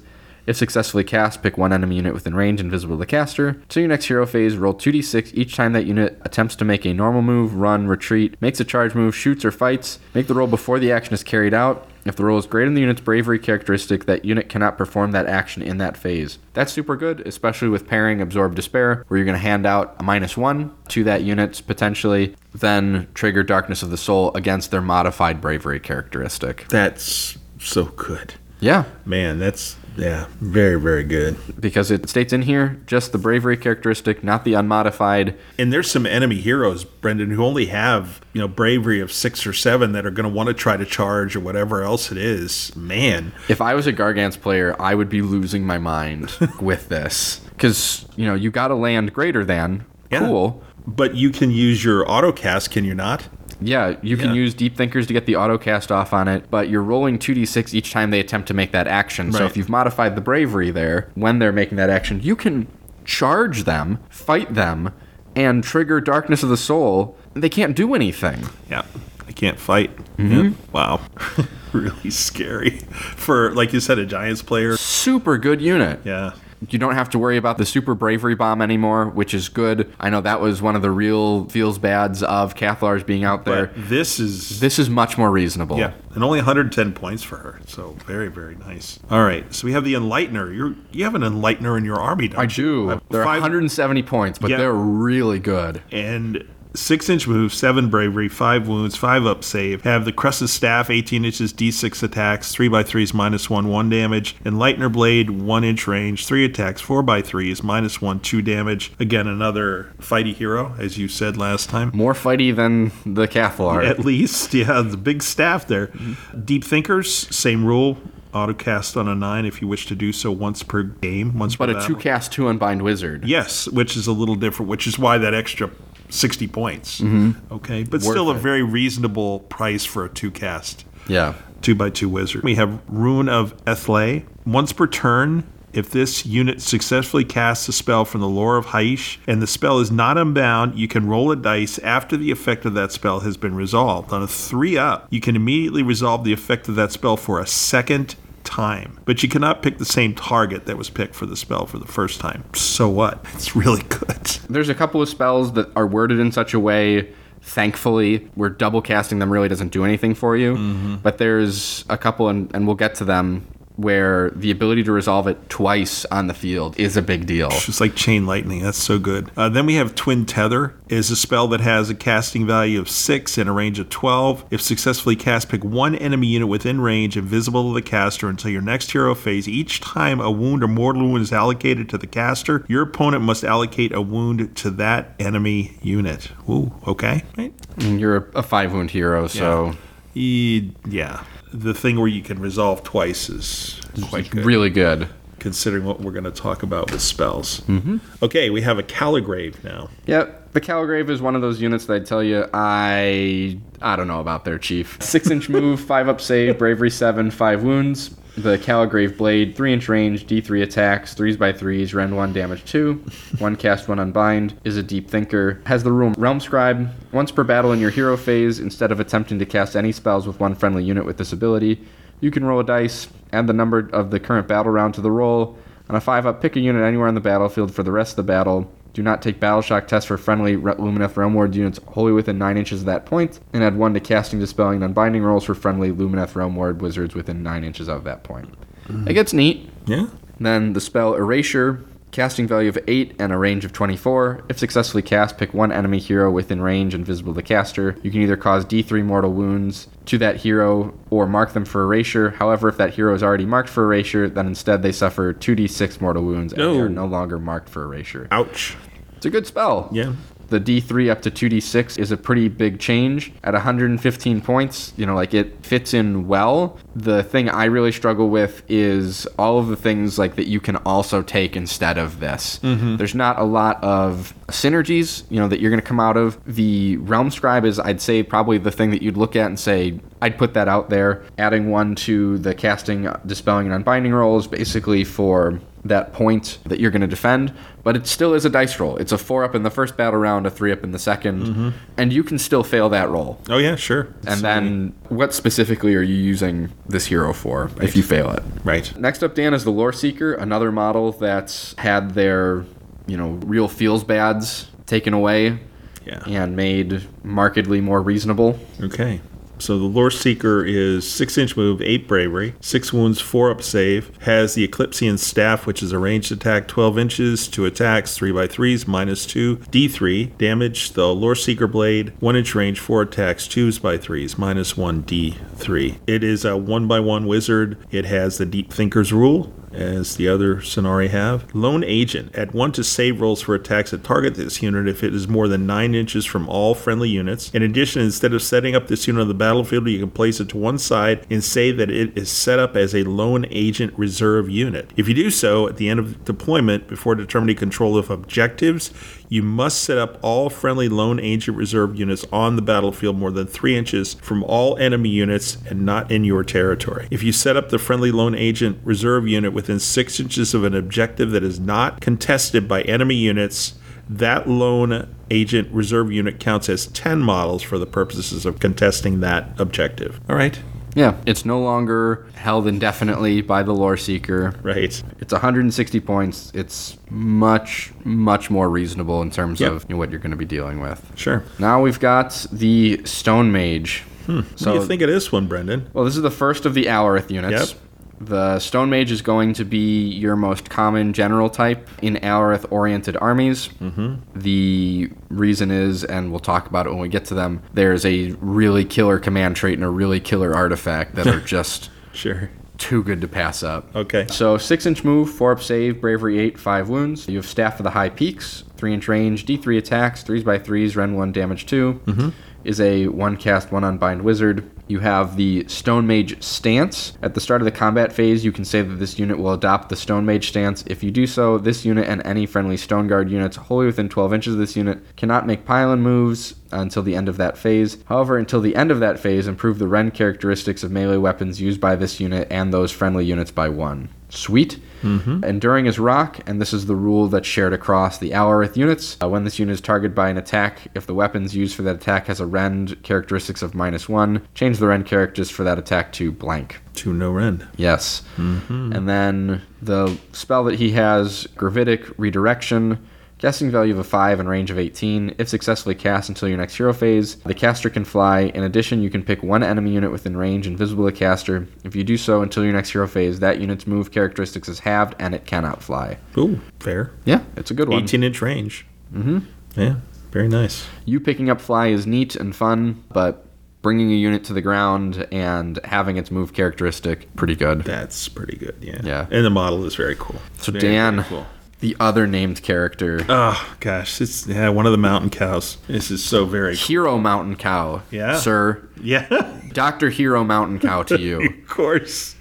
If successfully cast, pick one enemy unit within range invisible to the caster. So your next hero phase, roll 2d6 each time that unit attempts to make a normal move, run, retreat, makes a charge move, shoots, or fights. Make the roll before the action is carried out. If the roll is greater than the unit's bravery characteristic, that unit cannot perform that action in that phase. That's super good, especially with pairing Absorb Despair, where you're going to hand out a minus one to that unit potentially, then trigger Darkness of the Soul against their modified bravery characteristic. That's so good. Yeah, Man, that's yeah, very very good. because it states in here just the bravery characteristic, not the unmodified. And there's some enemy heroes, Brendan, who only have you know bravery of six or seven that are going to want to try to charge or whatever else it is. Man, If I was a Gargants player, I would be losing my mind <laughs> with this. Because, you know, you got to land greater than. Yeah. Cool. But you can use your autocast, can you not? Yeah, you can Yeah. use Deep Thinkers to get the auto cast off on it, but you're rolling 2d6 each time they attempt to make that action. So if you've modified the bravery there, when they're making that action, you can charge them, fight them, and trigger Darkness of the Soul. They can't do anything. Yeah. I can't fight. Mm-hmm. Yeah. Wow. <laughs> really scary. For, like you said, a Giants player. Super good unit. Yeah. You don't have to worry about the super bravery bomb anymore, which is good. I know that was one of the real feels bads of Cathlars being out there. But this is. This is much more reasonable. Yeah, and only 110 points for her. So very, very nice. All right, so we have the Enlightener. You you have an Enlightener in your army, don't I you? do. Uh, They're five- 170 points, but Yeah. they're really good. and six inch move, seven bravery, five wounds, five up save. Have the Crescent Staff, 18 inches, d6 attacks, three by threes, minus one, one damage. Enlightener Blade, one inch range, three attacks, four by threes, minus one, two damage. Again, another fighty hero, as you said last time. More fighty than the Cathallar. At least, <laughs> yeah, the big staff there. Mm-hmm. Deep Thinkers, same rule. Autocast on a nine if you wish to do so once per game, once but a battle. two cast, two unbind wizard. Yes, which is a little different, which is why that extra 60 points. Okay, but Mm-hmm. Worth still a it. very reasonable price for a two cast, Yeah. two by two wizard. We have Rune of Ethle. Once per turn, if this unit successfully casts a spell from the lore of Hysh and the spell is not unbound, you can roll a dice after the effect of that spell has been resolved. On a three up, you can immediately resolve the effect of that spell for a second time. But you cannot pick the same target that was picked for the spell for the first time. So what? <laughs> It's really good. There's a couple of spells that are worded in such a way, thankfully, where double casting them really doesn't do anything for you. Mm-hmm. But there's a couple, and, and we'll get to them, where the ability to resolve it twice on the field is a big deal. Just like chain lightning, that's so good. Uh, then we have twin tether, is a spell that has a casting value of six and a range of twelve. If successfully cast, pick one enemy unit within range, invisible to the caster until your next hero phase. Each time a wound or mortal wound is allocated to the caster, your opponent must allocate a wound to that enemy unit. Ooh, okay. Right. And You're a, five wound hero, so E- yeah. The thing where you can resolve twice is quite good. really good. considering what we're going to talk about with spells. Mm-hmm. Okay, we have a Calligrave now. Yep, the Calligrave is one of those units that I tell you I I don't know about their chief. Six inch move, five up save, bravery seven, five wounds. The Calligrave blade, three inch range, D three attacks, threes by threes, rend one, damage two, <laughs> one cast, one unbind. Is a deep thinker. Has the rule Realm Scribe. Once per battle in your hero phase, instead of attempting to cast any spells with one friendly unit with this ability, you can roll a dice, add the number of the current battle round to the roll. On a 5 up, pick a unit anywhere on the battlefield for the rest of the battle. Do not take battle shock tests for friendly Lumineth Realm Lord units wholly within 9 inches of that point, and add 1 to casting, dispelling, and unbinding rolls for friendly Lumineth Realm Lord wizards within 9 inches of that point. Mm. It gets neat. Yeah. Then the spell Erasure, casting value of 8 and a range of 24. If successfully cast, pick one enemy hero within range and visible to caster. You can either cause D3 mortal wounds to that hero or mark them for erasure. However, if that hero is already marked for erasure, then instead they suffer 2d6 mortal wounds and they are no longer marked for erasure. Ouch. It's a good spell. Yeah. The D3 up to 2D6 is a pretty big change. At 115 points, you know, like it fits in well. The thing I really struggle with is all of the things like that you can also take instead of this. Mm-hmm. There's not a lot of synergies, you know, that you're going to come out of. The Realm Scribe is, I'd say, probably the thing that you'd look at and say, I'd put that out there. Adding one to the casting, dispelling, and unbinding rolls, basically for that point that you're going to defend, but it still is a dice roll. It's a four up in the first battle round, a three up in the 2nd mm-hmm. and you can still fail that roll. Oh yeah, sure. And then, what specifically are you using this hero for if you fail it? right. Next up, Dan, is the Lore Seeker, another model that's had their, you know, real feels bads taken away Yeah. and made markedly more reasonable. Okay. So the Lore Seeker is six inch move, eight bravery, six wounds, four up save. Has the Eclipsean staff, which is a ranged attack, twelve inches, two attacks, three by threes, minus two, D three damage. The Lore Seeker blade, one inch range, four attacks, twos by threes, minus one, D three. It is a one by one wizard. It has the Deep Thinker's rule. As the other Scinari have. Lone Agent. Add 1 to save rolls for attacks that target this unit if it is more than 9 inches from all friendly units. In addition, instead of setting up this unit on the battlefield, you can place it to one side and say that it is set up as a Lone Agent reserve unit. If you do so, at the end of deployment, before determining control of objectives, you must set up all friendly Lone Agent reserve units on the battlefield more than 3 inches from all enemy units and not in your territory. If you set up the friendly Lone Agent reserve unit within 6 inches of an objective that is not contested by enemy units, that lone agent reserve unit counts as 10 models for the purposes of contesting that objective. All right. Yeah, it's no longer held indefinitely by the lore seeker. Right. It's 160 points. It's much, much more reasonable in terms Yep. of you know, what you're going to be dealing with. Sure. Now we've got the Stone Mage. Hmm. what do you think of this one, Brendan? Well, this is the first of the Alarith units. Yep. The Stone Mage is going to be your most common general type in Alarith oriented armies. Mm-hmm. The reason is, and we'll talk about it when we get to them, there's a really killer command trait and a really killer artifact that are <laughs> just Sure. too good to pass up. Okay. So six inch move, four up save, bravery eight, five wounds. You have staff of the high peaks, three inch range, D three attacks, threes by threes, Rend one damage 2 Is a one cast, one unbind wizard. You have the Stone Mage stance. At the start of the combat phase, you can say that this unit will adopt the Stone Mage stance. If you do so, this unit and any friendly Stone Guard units wholly within 12 inches of this unit cannot make pile in moves until the end of that phase. However, until the end of that phase, improve the Rend characteristics of melee weapons used by this unit and those friendly units by one. Sweet. Enduring is rock, and this is the rule that's shared across the Alarith units. Uh, when this unit is targeted by an attack, if the weapons used for that attack has a rend characteristics of minus one, change the rend characters for that attack to blank. To no rend. Yes. And then the spell that he has, Gravitic Redirection, casting value of a 5 and range of 18. If successfully cast until your next hero phase, the caster can fly. In addition, you can pick one enemy unit within range invisible to caster. If you do so until your next hero phase, that unit's move characteristics is halved and it cannot fly. Ooh, fair. Yeah, it's a good one. 18 inch range. Mm-hmm. Yeah. Very nice. You picking up fly is neat and fun, but bringing a unit to the ground and having its move characteristic pretty good. That's pretty good. Yeah. Yeah. And the model is very cool. So Very, Dan, very cool. The other named character, Oh gosh, it's yeah one of the mountain cows. This is so very cool. Hero Mountain Cow. Yeah. Sir, Yeah, <laughs> Dr. Hero Mountain Cow to you. <laughs> of course.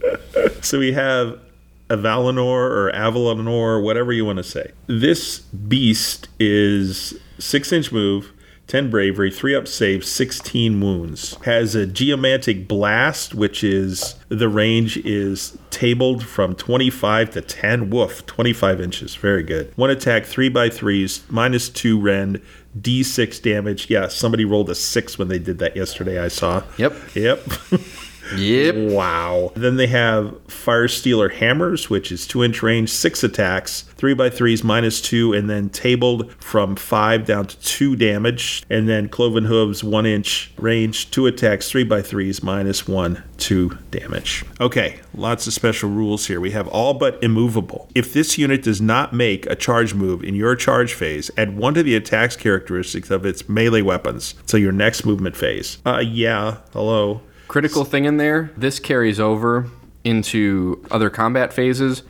<laughs> so we have Avalanor or Avalonor, whatever you want to say. This beast is six inch move, 10 bravery, 3 up save, 16 wounds. Has a geomantic blast, which is the range is tabled from 25 to 10. Woof, 25 inches. Very good. One attack, 3 by 3s, minus 2 rend, d6 damage. Yeah, somebody rolled a 6 when they did that yesterday, I saw. Yep. Yep. <laughs> Yep. Wow. Then they have Fire Stealer Hammers, which is two inch range, six attacks, three by threes, minus two, and then tabled from five down to two damage. And then Cloven Hooves, one inch range, two attacks, three by threes, minus one, two damage. Okay, lots of special rules here. We have all but immovable. If this unit does not make a charge move in your charge phase, add one to the attacks characteristics of its melee weapons till your next movement phase. Uh, yeah, hello. Critical thing in there, this carries over into other combat phases,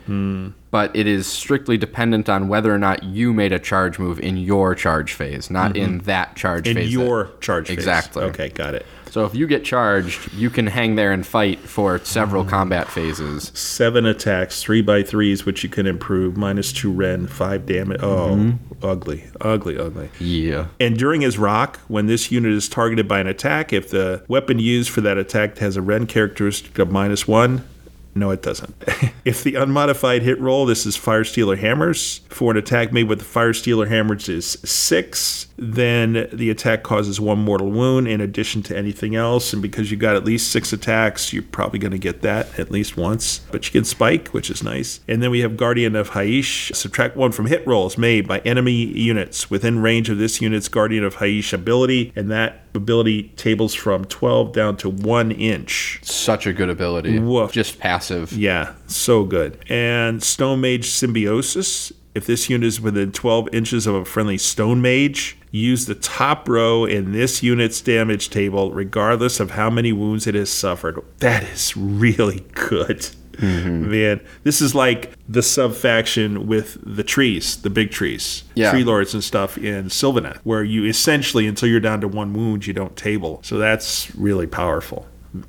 but it is strictly dependent on whether or not you made a charge move in your charge phase, not in that charge Mm-hmm. in phase. that- your charge phase. Exactly. Okay, got it. So if you get charged, you can hang there and fight for several Mm-hmm. combat phases. Seven attacks, three by threes, which you can improve. Minus two rend, five damage. Oh, Mm-hmm. ugly, ugly, ugly. Yeah. And during his rock, when this unit is targeted by an attack, if the weapon used for that attack has a rend characteristic of minus one, no, it doesn't. <laughs> if the unmodified hit roll, this is Fire Stealer Hammers. For an attack made with the Fire Stealer Hammers is six, then the attack causes one mortal wound in addition to anything else. And because you got at least six attacks, you're probably going to get that at least once. But you can spike, which is nice. And then we have Guardian of Hysh. Subtract one from hit rolls made by enemy units within range of this unit's Guardian of Hysh ability. And that ability tables from 12 down to one inch. Such a good ability. Woof. Just passive. Yeah, so good. And Stone Mage Symbiosis. If this unit is within 12 inches of a friendly Stone Mage, use the top row in this unit's damage table, regardless of how many wounds it has suffered. That is really good. Mm-hmm. Man, this is like the sub faction with the trees, the big trees, Yeah. tree lords and stuff in Sylvaneth, where you essentially, until you're down to one wound, you don't table. So that's really powerful.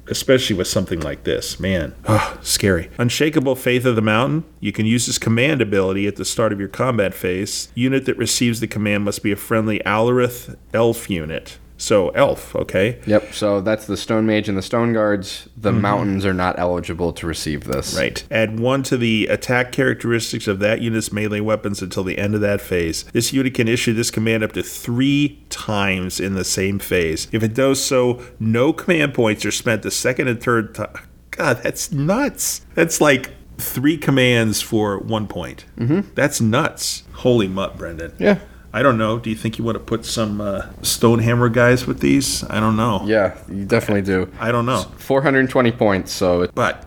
Especially with something like this, man. Oh, scary. Unshakable Faith of the Mountain. You can use this command ability at the start of your combat phase. Unit that receives the command must be a friendly Alarith elf unit. So, elf, okay? Yep. So that's the Stone Mage and the Stone Guards. The mountains are not eligible to receive this. Mm-hmm. Right. Add one to the attack characteristics of that unit's melee weapons until the end of that phase. This unit can issue this command up to three times in the same phase. If it does so, no command points are spent the second and third time. God, that's nuts. That's like three commands for one point. Mm-hmm. That's nuts. Holy mutt, Brendan. Yeah. I don't know. Do you think you want to put some uh, Stonehammer guys with these? I don't know. Yeah, you definitely do. I don't know. 420 points, so it's But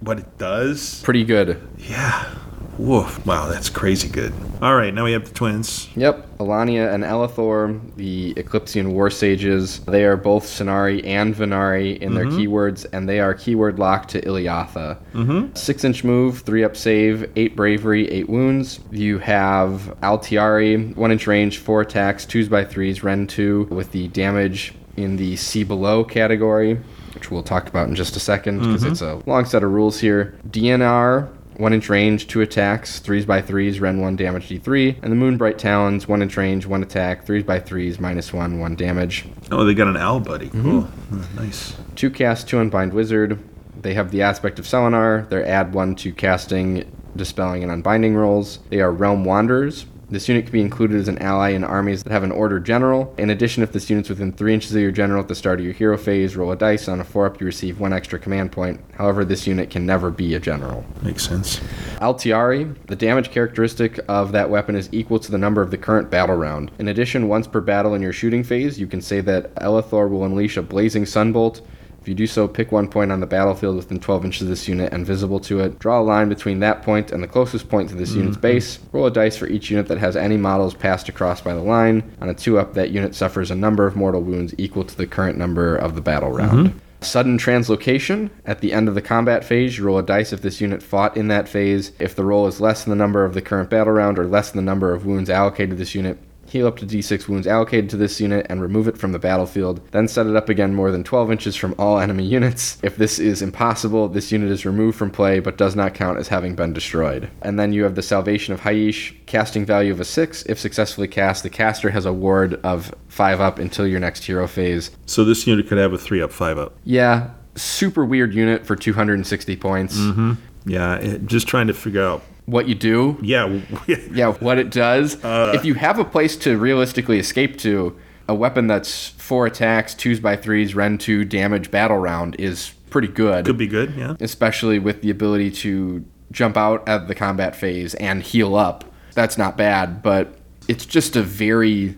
what it does pretty good. Yeah. Woof. Wow, that's crazy good. All right, now we have the twins. Yep, Ellania and Ellathor, the Eclipsean War Sages, they are both Scinari and Vanari in their keywords, and they are keyword locked to Iliatha. Mm-hmm. Six inch move, three up save, eight bravery, eight wounds. You have Altiari, one inch range, four attacks, twos by threes, Rend 2, with the damage in the C below category, which we'll talk about in just a second because it's a long set of rules here. DNR, one inch range, two attacks, threes by threes, Rend one damage D3, and the Moonbright Talons, one inch range, one attack, threes by threes, minus one, one damage. Oh, they got an owl buddy. Mm-hmm. Cool. Oh, nice. Two cast, two unbind wizard. They have the aspect of Celennar. They're add one to casting, dispelling, and unbinding rolls. They are realm wanderers. This unit can be included as an ally in armies that have an order general. In addition, if this unit's within 3 inches of your general at the start of your hero phase, roll a dice. On a 4 up, you receive 1 extra command point. However, this unit can never be a general. Makes sense. Altiari, the damage characteristic of that weapon is equal to the number of the current battle round. In addition, once per battle in your shooting phase, you can say that Ellathor will unleash a blazing sunbolt. If you do so, pick one point on the battlefield within 12 inches of this unit and visible to it. Draw a line between that point and the closest point to this mm-hmm. unit's base. Roll a dice for each unit that has any models passed across by the line. On a 2 up, that unit suffers a number of mortal wounds equal to the current number of the battle round. Mm-hmm. Sudden translocation. At the end of the combat phase, you roll a dice if this unit fought in that phase. If the roll is less than the number of the current battle round or less than the number of wounds allocated to this unit, heal up to d6 wounds allocated to this unit and remove it from the battlefield. Then set it up again more than 12 inches from all enemy units. If this is impossible, this unit is removed from play but does not count as having been destroyed. And then you have the Salvation of Hysh, casting value of a 6. If successfully cast, the caster has a ward of 5 up until your next hero phase. So this unit could have a three up, five up. Yeah, super weird unit for 260 points. Mm-hmm. Yeah, it, just trying to figure out. What you do, Yeah, <laughs> yeah, what it does. Uh, if you have a place to realistically escape to, a weapon that's four attacks, twos by threes, Rend 2, damage, battle round is pretty good. could be good. Yeah. Especially with the ability to jump out at the combat phase and heal up. That's not bad, but it's just a very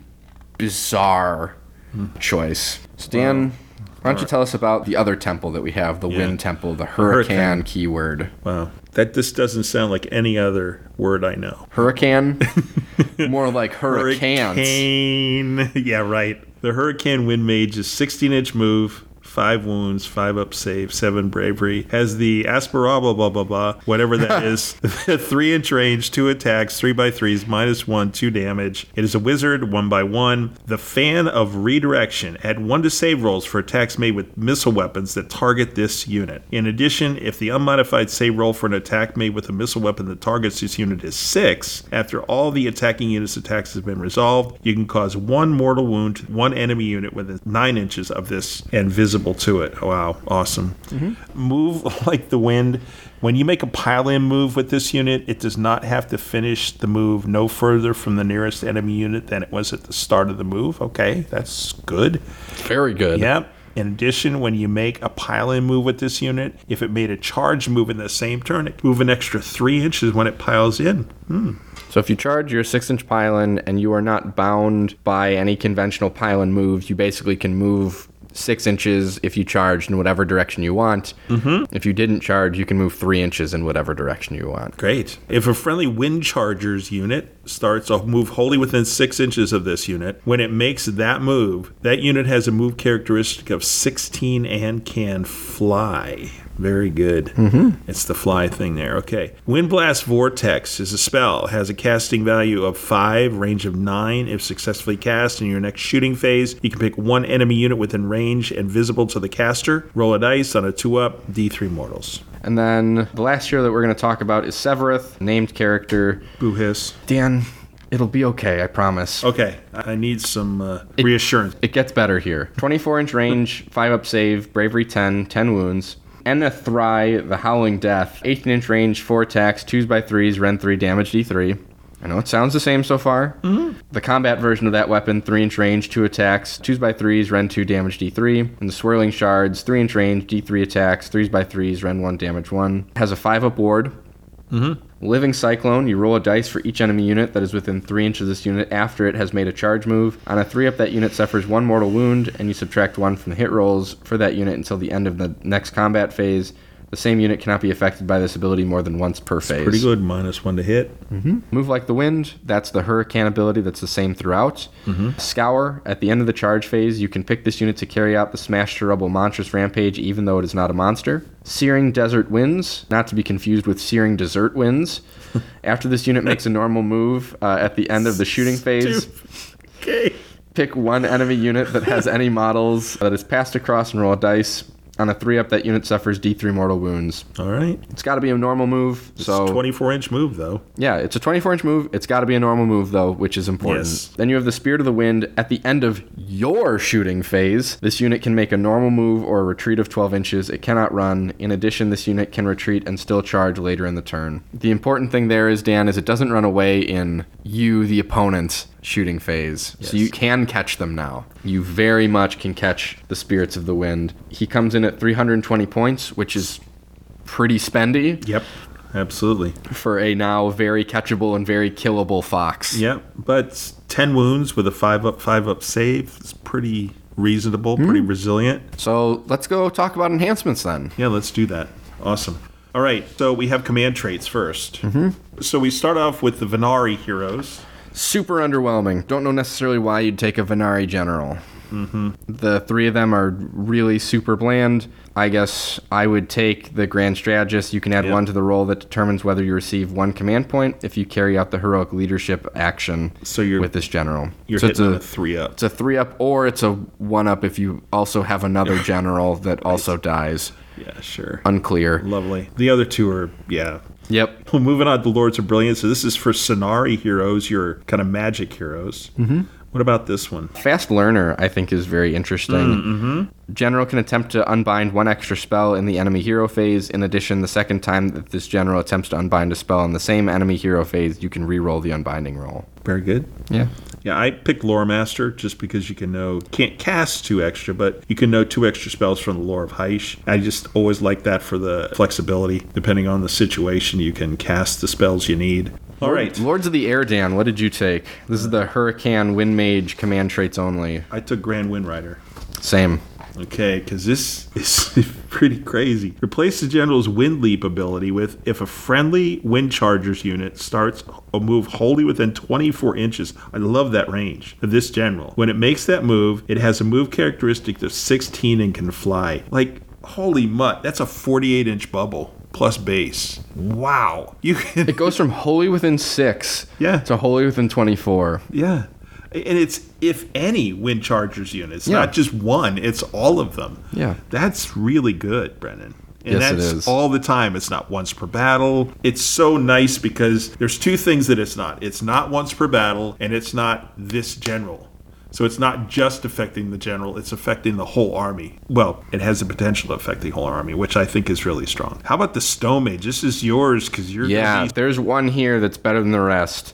bizarre hmm. choice. Stan, why don't you tell us about the other temple that we have, the Wind Temple, the Hurricane, Hurricane. keyword? Wow. That this doesn't sound like any other word I know. Hurricane? <laughs> More like hurricanes. Hurricane. Yeah, right. The Hurricane Wind Mage is 16 inch move, five wounds, five up save, seven bravery. Has the Aspera blah blah blah blah, whatever that <laughs> is. <laughs> three inch range, two attacks, three by threes, minus one, two damage. It is a wizard, one by one. The fan of redirection. Add one to save rolls for attacks made with missile weapons that target this unit. In addition, if the unmodified save roll for an attack made with a missile weapon that targets this unit is six, after all the attacking unit's attacks have been resolved, you can cause one mortal wound to one enemy unit within nine inches of this and to it. Wow, awesome. Move <laughs> like the wind. When you make a pile in move with this unit, it does not have to finish the move no further from the nearest enemy unit than it was at the start of the move. Okay, that's good. Very good. Yep. In addition, when you make a pile in move with this unit, if it made a charge move in the same turn, it move an extra three inches when it piles in. Hmm. So if you charge your six inch pile in and you are not bound by any conventional pile in moves, you basically can move six inches if you charged in whatever direction you want. Mm-hmm. If you didn't charge, you can move three inches in whatever direction you want. Great. If a friendly wind chargers unit starts a move wholly within six inches of this unit. When it makes that move, that unit has a move characteristic of 16 and can fly. Very good. Mm-hmm. It's the fly thing there. Okay. Wind Blast Vortex is a spell. Has a casting value of 5, range of 9. If successfully cast in your next shooting phase, you can pick one enemy unit within range and visible to the caster. Roll a dice on a 2 up, D3 mortals. And then the last hero that we're going to talk about is Sevireth, named character. Boo hiss. Dan, it'll be okay, I promise. Okay. I need some uh, reassurance. It gets better here. 24 inch range, 5 up save, bravery 10, 10 wounds. Enethry, the Thry, the Howling Death, 18 inch range, 4 attacks, 2s by 3s, Rend 3, damage D3. I know it sounds the same so far. Mm-hmm. The combat version of that weapon, 3 inch range, 2 attacks, 2s by 3s, Rend 2, damage D3. And the Swirling Shards, 3 inch range, D3 attacks, 3s by 3s, Rend 1, damage 1. Has a 5 up ward. Mm-hmm. Living Cyclone, you roll a dice for each enemy unit that is within 3 inches of this unit after it has made a charge move. On a 3 up, that unit suffers 1 mortal wound, and you subtract 1 from the hit rolls for that unit until the end of the next combat phase. The same unit cannot be affected by this ability more than once per phase. Pretty good. Minus 1 to hit. Move like the wind, that's the hurricane ability that's the same throughout. Scour, at the end of the charge phase, you can pick this unit to carry out the Smash to Rubble monstrous rampage even though it is not a monster. Searing Desert Winds, not to be confused with Searing Desert Winds. <laughs> After this unit makes a normal move uh, at the end of the shooting phase, Okay. pick one enemy unit that has <laughs> any models that is passed across and roll a dice. On a 3 up, that unit suffers D3 mortal wounds. All right. It's got to be a normal move. so 24 inch move, though. yeah, it's a 24 inch move. It's got to be a normal move, though, which is important. Yes. Then you have the Spirit of the Wind. At the end of your shooting phase, this unit can make a normal move or a retreat of 12 inches. It cannot run. In addition, this unit can retreat and still charge later in the turn. The important thing there is, Dan, is it doesn't run away in you, the opponent, shooting phase. So you can catch them now. You very much can catch the Spirits of the Wind. He comes in at 320 points, which is pretty spendy Yep. Absolutely. for a now very catchable and very killable fox. Yep. But 10 wounds with a 5 up, 5 up save is pretty reasonable, pretty resilient. So let's go talk about enhancements then. Yeah, let's do that. Awesome. All right. So we have command traits 1st Mm-hmm. So we start off with the Vanari heroes. Super underwhelming. Don't know necessarily why you'd take a Vanari general. Mm-hmm. The three of them are really super bland. I guess I would take the Grand Strategist. You can add Yep. one to the roll that determines whether you receive one command point if you carry out the heroic leadership action So you're- with this general. You're so it's hitting a, a 3 up. it's a three up, or it's a one up if you also have another general that also dies. Yeah, sure. Unclear. Lovely. The other two are, yeah. Yep. Well, <laughs> moving on to Lords of Brilliance. So this is for Scinari heroes, your kind of magic heroes. Mm-hmm. What about this one? Fast learner, I think, is very interesting. Mm, mm-hmm. General can attempt to unbind one extra spell in the enemy hero phase. In addition, the second time that this general attempts to unbind a spell in the same enemy hero phase, you can re-roll the unbinding roll. Very good. Yeah. Yeah, I picked Lore Master just because you can know can't cast two extra, but you can know two extra spells from the Lore of Hysh. I just always like that for the flexibility. Depending on the situation, you can cast the spells you need. All right, Lords of the Air, Dan, what did you take? This is the Hurricane Wind Mage command traits only. I took Grand Wind Rider. Same. Okay, because this is <laughs> pretty crazy. Replace the general's wind leap ability with if a friendly wind chargers unit starts a move wholly within 24 inches. I love that range of this general. When it makes that move, it has a move characteristic of 16 and can fly. Like, holy mutt, that's a 48 inch bubble plus base. Wow. You can. It goes from holy within six Yeah. to holy within 24. Yeah. And it's if any wind chargers units, Yeah. not just one, it's all of them. Yeah. That's really good, Brendan. And Yes, it that's is. all the time. It's not once per battle. It's so nice because there's two things that it's not. It's not once per battle, and it's not this general. So it's not just affecting the general, it's affecting the whole army. Well, it has the potential to affect the whole army, which I think is really strong. How about the Stone Mage? This is yours because you're Yeah, there's one here that's better than the rest.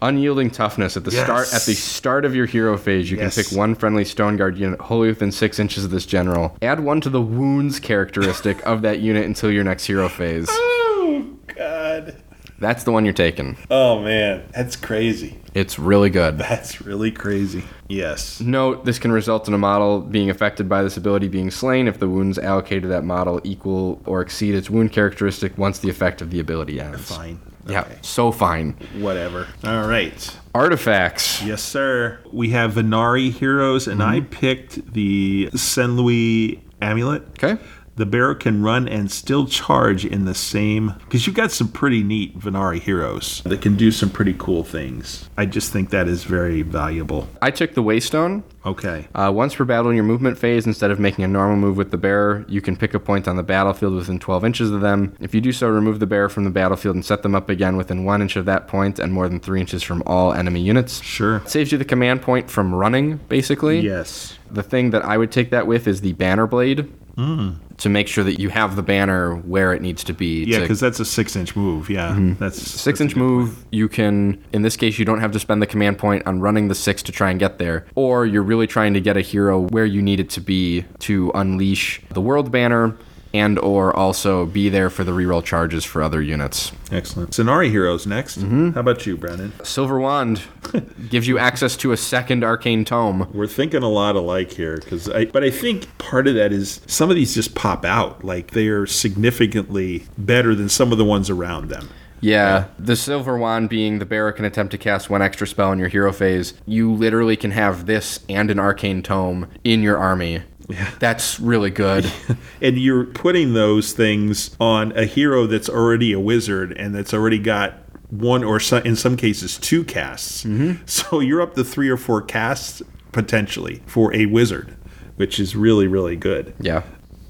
Unyielding toughness at the start at the start of your hero phase, you Yes. can pick one friendly stone guard unit wholly within six inches of this general. Add one to the wounds characteristic of that unit until your next hero phase. <laughs> Oh God. That's the one you're taking. Oh man, that's crazy. It's really good. That's really crazy. Yes. Note, this can result in a model being affected by this ability being slain if the wounds allocated to that model equal or exceed its wound characteristic once the effect of the ability ends. Fine. Yeah, so fine. Whatever. All right. Artifacts. Yes, sir. We have Vanari heroes, and I mm-hmm. picked the Senlui amulet. Okay. The bearer can run and still charge in the same. Because you've got some pretty neat Vanari heroes that can do some pretty cool things. I just think that is very valuable. I took the Waystone. Okay. Uh, once per battle in your movement phase, instead of making a normal move with the bearer, you can pick a point on the battlefield within 12 inches of them. If you do so, remove the bearer from the battlefield and set them up again within 1 inch of that point and more than 3 inches from all enemy units. Sure. It saves you the command point from running, basically. Yes. The thing that I would take that with is the banner blade. Mm. To make sure that you have the banner where it needs to be. Yeah, because that's a six inch move. Yeah. Mm-hmm. That's Six inch move, you can, in this case, you don't have to spend the command point on running the six to try and get there. Or you're really trying to get a hero where you need it to be to unleash the world banner and or also be there for the reroll charges for other units. Excellent. Scinari heroes next. Mm-hmm. How about you, Brendan? Silver Wand <laughs> gives you access to a second arcane tome. We're thinking a lot alike here, because I. But I think part of that is some of these just pop out, like they are significantly better than some of the ones around them. Yeah, the Silver Wand being the bearer can attempt to cast one extra spell in your hero phase. You literally can have this and an arcane tome in your army. Yeah. That's really good. <laughs> and you're putting those things on a hero that's already a wizard and that's already got one or in some cases two casts. Mm-hmm. So you're up to three or four casts potentially for a wizard, which is really really good. yeah.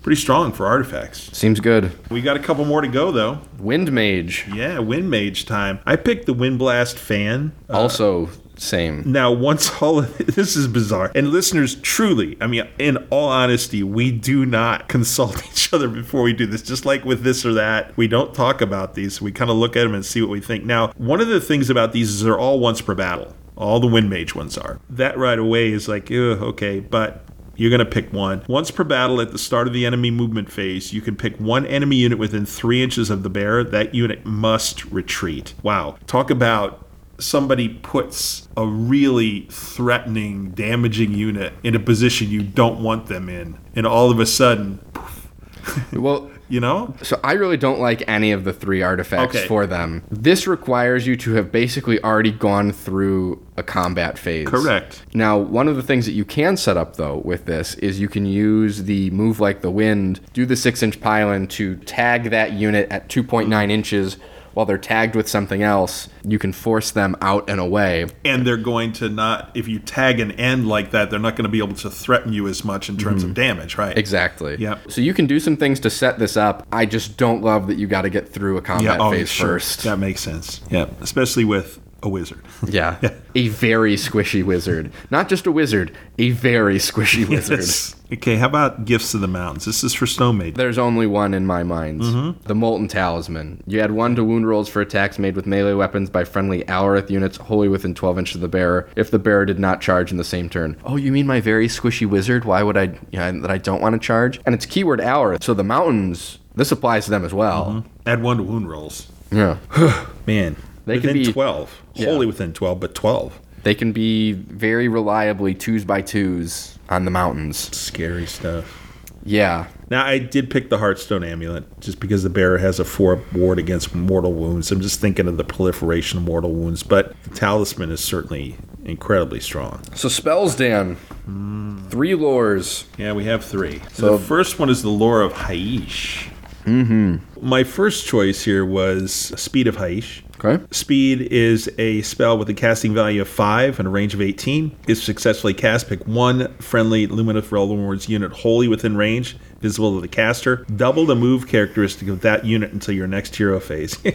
Pretty strong for artifacts. Seems good. We got a couple more to go though. Wind Mage. Yeah, Wind Mage time. I picked the Wind Blast fan. Uh, also, same. Now, once <laughs> all of this is bizarre, and listeners, truly, I mean, in all honesty, we do not <laughs> consult <laughs> each other before we do this. Just like with this or that, we don't talk about these. We kind of look at them and see what we think. Now, one of the things about these is they're all once per battle. All the Wind Mage ones are. That right away is like, okay, but you're going to pick one. Once per battle at the start of the enemy movement phase, you can pick one enemy unit within three inches of the bear. That unit must retreat. Wow. Talk about somebody puts a really threatening, damaging unit in a position you don't want them in. And all of a sudden, Well, <laughs> you know? so I really don't like any of the three artifacts Okay. for them. This requires you to have basically already gone through a combat phase. Correct. Now, one of the things that you can set up though with this is you can use the move like the wind, do the six inch pylon to tag that unit at 2.9 inches while they're tagged with something else. You can force them out and away. And they're going to not, if you tag an end like that, they're not going to be able to threaten you as much in terms of mm-hmm. damage, right? Exactly. Yep. So you can do some things to set this up. I just don't love that you got to get through a combat yeah, oh, phase sure. first. That makes sense. Yeah. Especially with a wizard. <laughs> Yeah. A very squishy wizard. Not just a wizard, a very squishy <laughs> wizard. Yes. Okay, how about Gifts of the Mountains? This is for Stone Maiden. There's only one in my mind. Mm-hmm. The Molten Talisman. You add one to wound rolls for attacks made with melee weapons by friendly Alarith units wholly within 12 inches of the bearer if the bearer did not charge in the same turn. Oh, you mean my very squishy wizard? Why would I, yeah, that I don't want to charge? And it's keyword Alarith, so the mountains, this applies to them as well. Add one to wound rolls. Yeah. <sighs> Man. They can be- 12. Yeah. Wholly within 12, but 12. They can be very reliably twos by twos on the mountains. Scary stuff. Yeah. Now, I did pick the Heartstone Amulet just because the bearer has a 4 ward against mortal wounds. I'm just thinking of the proliferation of mortal wounds, but the talisman is certainly incredibly strong. So spells, Dan. Three lores. Yeah, we have three. So So- the first one is the lore of Hysh. Mm-hmm. My first choice here was Speed of Hysh. Okay. Speed is a spell with a casting value of 5 and a range of 18. If successfully cast, pick one friendly Lumineth Realm Lords unit wholly within range, visible to the caster. Double the move characteristic of that unit until your next hero phase. <laughs>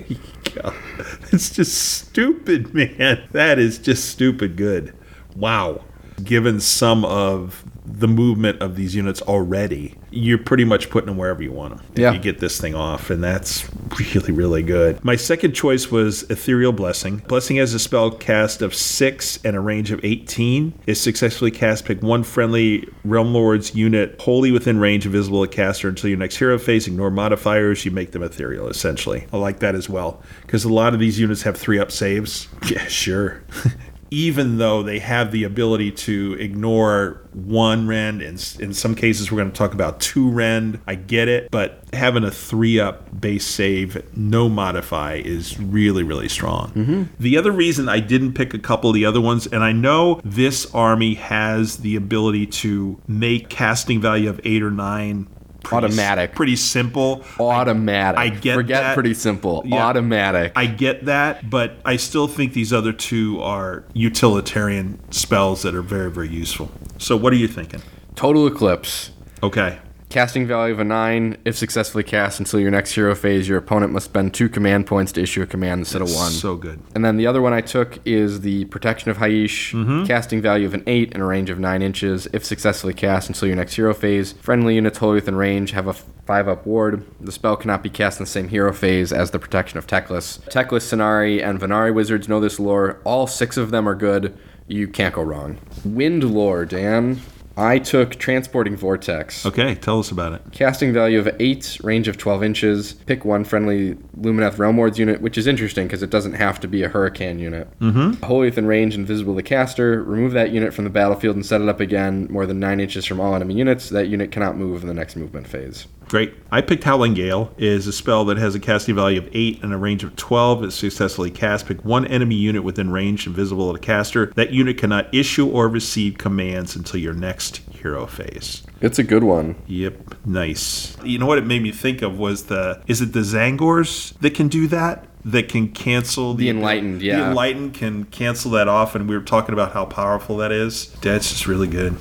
It's just stupid, man. That is just stupid good. Wow. Given some of the movement of these units already, you're pretty much putting them wherever you want them. Yeah. You get this thing off, and that's really, really good. My second choice was Ethereal Blessing. Blessing has a spell cast of 6 and a range of 18. If successfully cast, pick one friendly Realm Lord's unit wholly within range of visible to caster until your next hero phase. Ignore modifiers, you make them ethereal, essentially. I like that as well, because a lot of these units have 3 up saves. <laughs> Yeah, sure. <laughs> even though they have the ability to ignore one rend, and in some cases we're going to talk about two rend. I get it, but having a three up base save, no modify, is really really strong. Mm-hmm. The other reason I didn't pick a couple of the other ones, and I know this army has the ability to make casting value of eight or nine. Pretty Automatic. pretty simple. Automatic. I get Forget that. pretty simple. Yeah. Automatic. I get that, but I still think these other two are utilitarian spells that are very, very useful. So, what are you thinking? Total Eclipse. Okay. Casting value of a 9. If successfully cast until your next hero phase, your opponent must spend 2 command points to issue a command instead of 1. So good. And then the other one I took is the Protection of Hysh, Mm-hmm. casting value of an 8 and a range of 9 inches. If successfully cast until your next hero phase, friendly units wholly within range have a 5 up ward. The spell cannot be cast in the same hero phase as the Protection of Teclis. Teclis, Scinari, and Vanari wizards know this lore. All six of them are good. You can't go wrong. Wind lore, Dan. I took Transporting Vortex. Okay, tell us about it. Casting value of 8, range of 12 inches. Pick one friendly Lumineth Realm Lords unit, which is interesting because it doesn't have to be a Hurricane unit. Mm-hmm. Wholly within range, invisible to caster. Remove that unit from the battlefield and set it up again more than 9 inches from all enemy units. That unit cannot move in the next movement phase. Great. I picked Howling Gale. It is a spell that has a casting value of 8 and a range of 12. It's successfully cast. Pick one enemy unit within range and visible to the caster. That unit cannot issue or receive commands until your next hero phase. It's a good one. Yep, nice. You know what it made me think of was the is it the Zangors that can do that? That can cancel The Enlightened, Yeah, The. Enlightened can cancel that off, and we were talking about how powerful that is. That's just really good.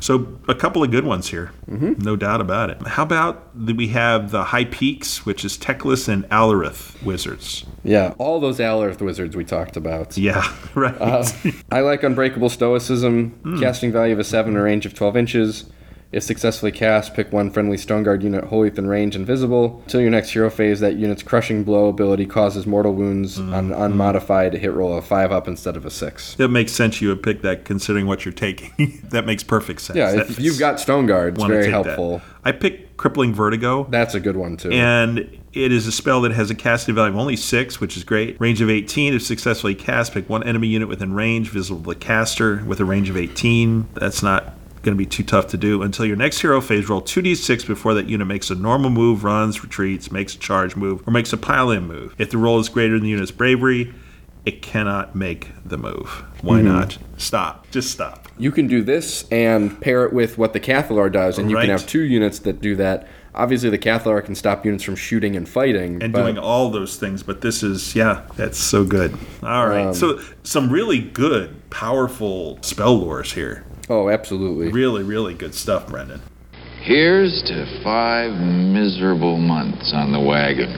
So a couple of good ones here, mm-hmm. no doubt about it. How about the, we have the High Peaks, which is Teclis and Alarith wizards. Yeah, all those Alarith wizards we talked about. Yeah, <laughs> right. Uh, I like Unbreakable Stoicism, Hmm. casting value of a 7 a range of 12 inches. If successfully cast, pick one friendly Stone Guard unit wholly within range invisible. Until your next hero phase, that unit's crushing blow ability causes mortal wounds Hmm. on unmodified hit roll of 5 up instead of a 6. It makes sense you would pick that considering what you're taking. <laughs> that makes perfect sense. Yeah, That if you've got Stone Guard, it's very take that. helpful. I picked Crippling Vertigo. That's a good one, too. and it is a spell that has a casting value of only six, which is great. Range of 18. If successfully cast, pick one enemy unit within range, visible to the caster, with a range of 18. That's not going to be too tough to do. Until your next hero phase, roll 2d6 before that unit makes a normal move, runs, retreats, makes a charge move, or makes a pile in move. If the roll is greater than the unit's bravery, it cannot make the move. Why not? Stop. Just stop. You can do this and pair it with what the Cathallar does, and you Right. can have two units that do that. Obviously, the Cathallar can stop units from shooting and fighting. and doing all those things. But this is, yeah, that's so good. All right, Um, so some really good, powerful spell lores here. Oh, absolutely. Really, really good stuff, Brendan. Here's to five miserable months on the wagon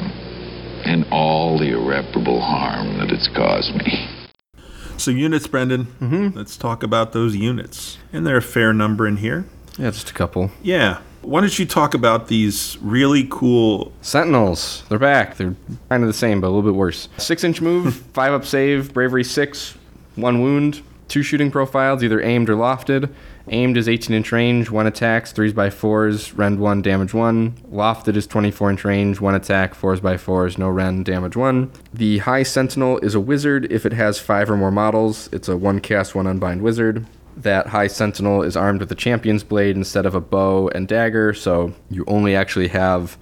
and all the irreparable harm that it's caused me. So units, Brendan. Mm-hmm. Let's talk about those units, and there are a fair number in here. Yeah, just a couple. Yeah. Why don't you talk about these really cool? Sentinels, they're back. They're kind of the same, but a little bit worse. Six inch move, <laughs> five up save, bravery six, one wound, two shooting profiles, either aimed or lofted. Aimed is 18 inch range, one attacks, threes by fours, rend one, damage one. Lofted is 24 inch range, one attack, fours by fours, no rend, damage one. The High Sentinel is a wizard if it has five or more models. It's a one cast, one unbind wizard. That High Sentinel is armed with a Champion's Blade instead of a bow and dagger, so you only actually have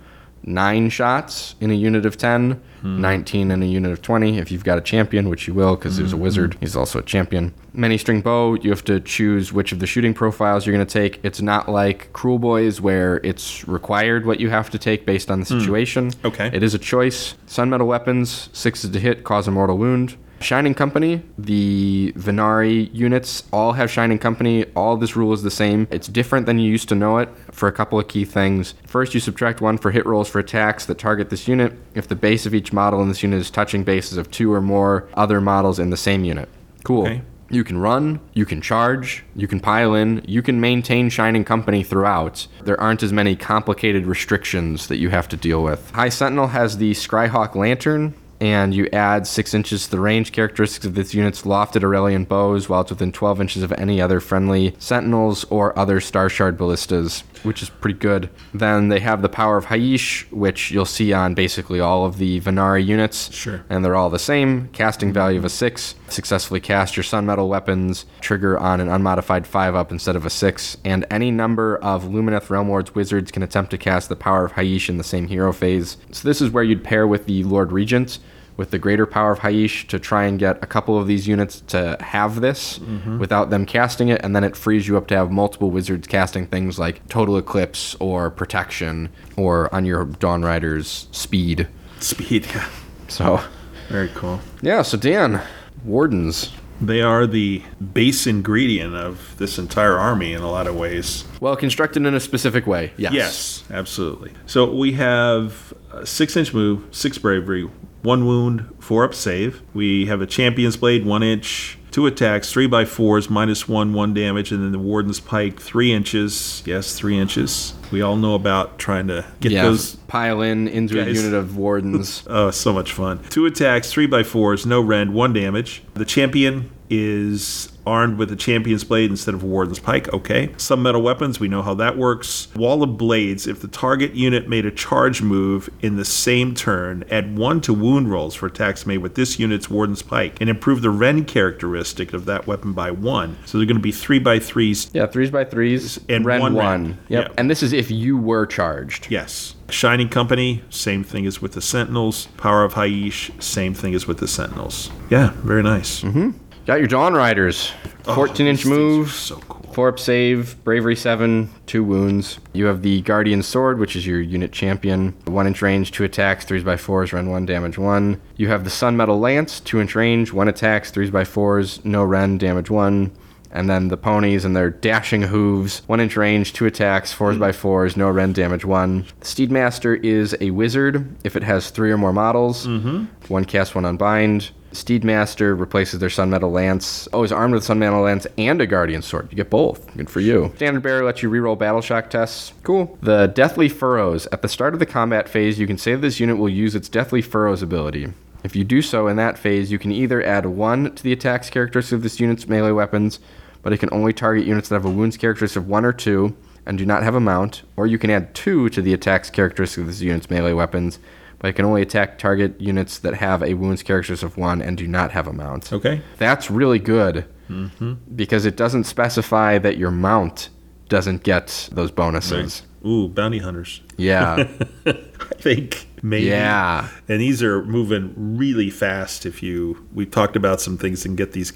nine shots in a unit of 10, hmm. 19 in a unit of 20 if you've got a champion, which you will because there's a hmm. wizard. He's also a champion. Many string bow, you have to choose which of the shooting profiles you're going to take. It's not like Kruleboyz where it's required what you have to take based on the hmm. situation. Okay. It is a choice. Sunmetal weapons, sixes to hit, cause a mortal wound. Shining Company, the Vanari units all have Shining Company. All this rule is the same. It's different than you used to know it for a couple of key things. First, you subtract one for hit rolls for attacks that target this unit if the base of each model in this unit is touching bases of two or more other models in the same unit. Cool. Okay. You can run, you can charge, you can pile in, you can maintain Shining Company throughout. There aren't as many complicated restrictions that you have to deal with. High Sentinel has the Scryhawk Lantern, and you add 6 inches to the range characteristics of this unit's lofted Auralan bows while it's within 12 inches of any other friendly sentinels or other Star Shard ballistas, which is pretty good. Then they have the power of Hysh, which you'll see on basically all of the Vanari units. Sure. And they're all the same. Casting value of a 6. Successfully cast your Sun Metal weapons. Trigger on an unmodified 5 up instead of a 6. And any number of Lumineth Realm Lords wizards can attempt to cast the power of Hysh in the same hero phase. So this is where you'd pair with the Lord Regent with the greater power of Hysh to try and get a couple of these units to have this mm-hmm. without them casting it, and then it frees you up to have multiple wizards casting things like Total Eclipse or Protection or on your Dawn Riders Speed. Speed, <laughs> yeah. So, Very cool. yeah, so Dan, Wardens. They are the base ingredient of this entire army in a lot of ways. Well, constructed in a specific way, yes. Yes, absolutely. So we have a six inch move, six bravery, one wound, four up save. We have a champion's blade, one inch, two attacks, three by fours, minus one, one damage, and then the warden's pike, three inches. Yes, three inches. We all know about trying to get Yeah, those. pile in into a unit of Wardens. <laughs> Oh, so much fun. Two attacks, three by fours, no rend, one damage. The champion is armed with a champion's blade instead of a warden's pike. Okay. Sunmetal weapons, we know how that works. Wall of blades, if the target unit made a charge move in the same turn, add one to wound rolls for attacks made with this unit's warden's pike and improve the rend characteristic of that weapon by one. So they're going to be three by threes. yeah, threes by threes And Rend one one. Rend. Yep. Yeah. And this is if you were charged. Yes. Shining Company, same thing as with the Sentinels. Power of Hysh, same thing as with the Sentinels. Yeah, very nice. Mm-hmm. Got your Dawn Riders. 14 inch move. so cool. Four up save, bravery seven, two wounds. You have the Guardian Sword, which is your unit champion. One inch range, two attacks, threes by fours, rend one, damage one. You have the Sun Metal Lance, two inch range, one attacks, threes by fours, no rend, damage one. And then the ponies and their dashing hooves, one inch range, two attacks, fours by fours, no rend, damage one. The Steedmaster is a wizard if it has three or more models. Mm-hmm. One cast, one unbind. Steedmaster replaces their Sun Metal Lance. Oh, is armed with Sun Metal Lance and a Guardian Sword. You get both. Good for you. Standard Bearer lets you reroll Battle Shock tests. Cool. The Deathly Furrows. At the start of the combat phase, you can say this unit will use its Deathly Furrows ability. If you do so in that phase, you can either add 1 to the attacks characteristic of this unit's melee weapons, but it can only target units that have a wounds characteristic of 1 or 2 and do not have a mount, or you can add 2 to the attacks characteristic of this unit's melee weapons, but it can only attack target units that have a wounds characteristic of 1 and do not have a mount. Okay. That's really good mm-hmm. because it doesn't specify that your mount doesn't get those bonuses. Ooh, bounty hunters. Yeah. <laughs> I think maybe. Yeah. And these are moving really fast. If you, we've talked about some things and get these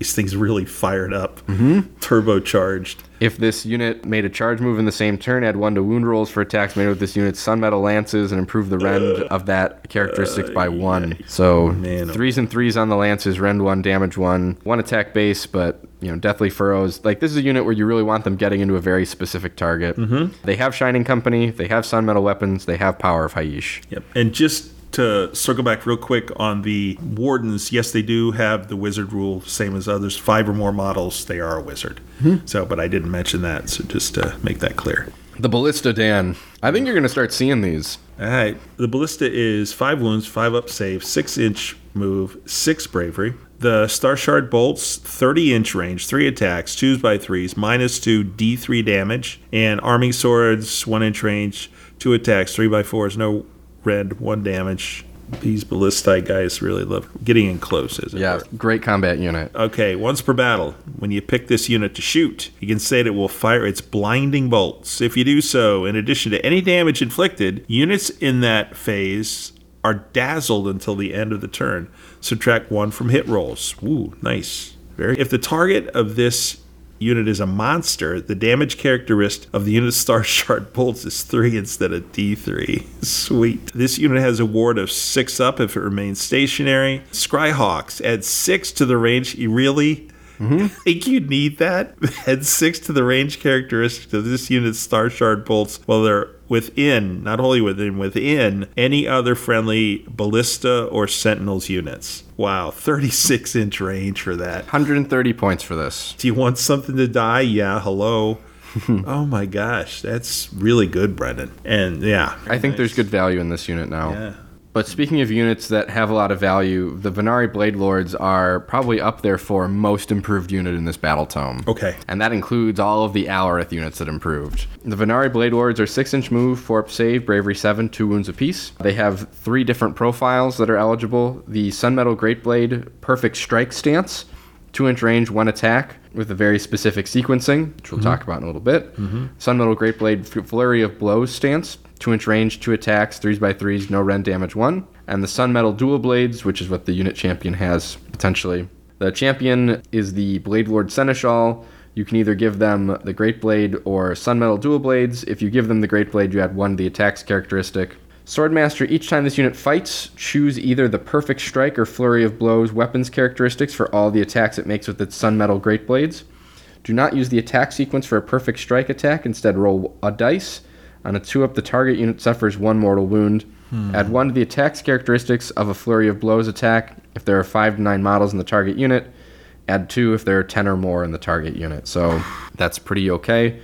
these things really fired up, mm-hmm. turbocharged. If this unit made a charge move in the same turn, add one to wound rolls for attacks made with this unit's Sun Metal Lances and improve the rend of that characteristic by one. So Man, threes and threes on the Lances, rend one, damage one, one attack base, but you know, Deathly Furrows. Like this is a unit where you really want them getting into a very specific target. Mm-hmm. They have Shining Company, they have Sun Metal weapons, they have Power of Hysh. Yep. And just to circle back real quick on the wardens, yes, they do have the wizard rule, same as others. Five or more models, they are a wizard. Hmm. So, but I didn't mention that, so just to make that clear. The Ballista Dan. I think you're gonna start seeing these. All right. The ballista is five wounds, five up save, six inch move, six bravery. The Star Shard bolts, 30 inch range, three attacks, twos by threes, minus two D3 damage. And arming swords, one inch range, two attacks, three by fours, no rend, one damage. These ballistic guys really love getting in close, is it? Yeah, great combat unit. Okay, once per battle, when you pick this unit to shoot, you can say that it will fire its blinding bolts. If you do so, in addition to any damage inflicted, units in that phase are dazzled until the end of the turn. Subtract one from hit rolls. Ooh, nice. Very. If the target of this unit is a monster, the damage characteristic of the unit's star <laughs> shard bolts is 3 instead of D3. Sweet. This unit has a ward of 6 up if it remains stationary. Scryhawks add 6 to the range. You really mm-hmm. <laughs> think you need that? <laughs> Add 6 to the range characteristic of this unit's star shard bolts while they're within, not only within, within any other friendly ballista or sentinels units. Wow, 36 inch range for that. 130 points for this. Do you want something to die? Yeah, hello. <laughs> oh my gosh, that's really good, Brendan. And yeah, I think there's good value in this unit now. yeah. But speaking of units that have a lot of value, the Vanari Blade Lords are probably up there for most improved unit in this battle tome. Okay. And that includes all of the Alarith units that improved. The Vanari Blade Lords are 6 inch move, 4 up save, bravery 7, 2 wounds apiece. They have three different profiles that are eligible the Sunmetal Great Blade Perfect Strike stance, 2 inch range, 1 attack, with a very specific sequencing, which we'll mm-hmm. talk about in a little bit. Mm-hmm. Sunmetal Great Blade Flurry of Blows stance, 2 inch range, 2 attacks, 3s by 3s, no rend damage 1. And the Sun Metal Dual Blades, which is what the unit champion has potentially. The champion is the Blade Lord Seneschal. You can either give them the Great Blade or Sun Metal Dual Blades. If you give them the Great Blade, you add one to the attacks characteristic. Swordmaster, each time this unit fights, choose either the Perfect Strike or Flurry of Blows weapons characteristics for all the attacks it makes with its Sun Metal Great Blades. Do not use the attack sequence for a Perfect Strike attack, instead, roll a dice. On a 2 up, the target unit suffers one mortal wound. Add 1 to the attacks characteristics of a Flurry of Blows attack if there are 5 to 9 models in the target unit. Add 2 if there are 10 or more in the target unit. So that's pretty okay.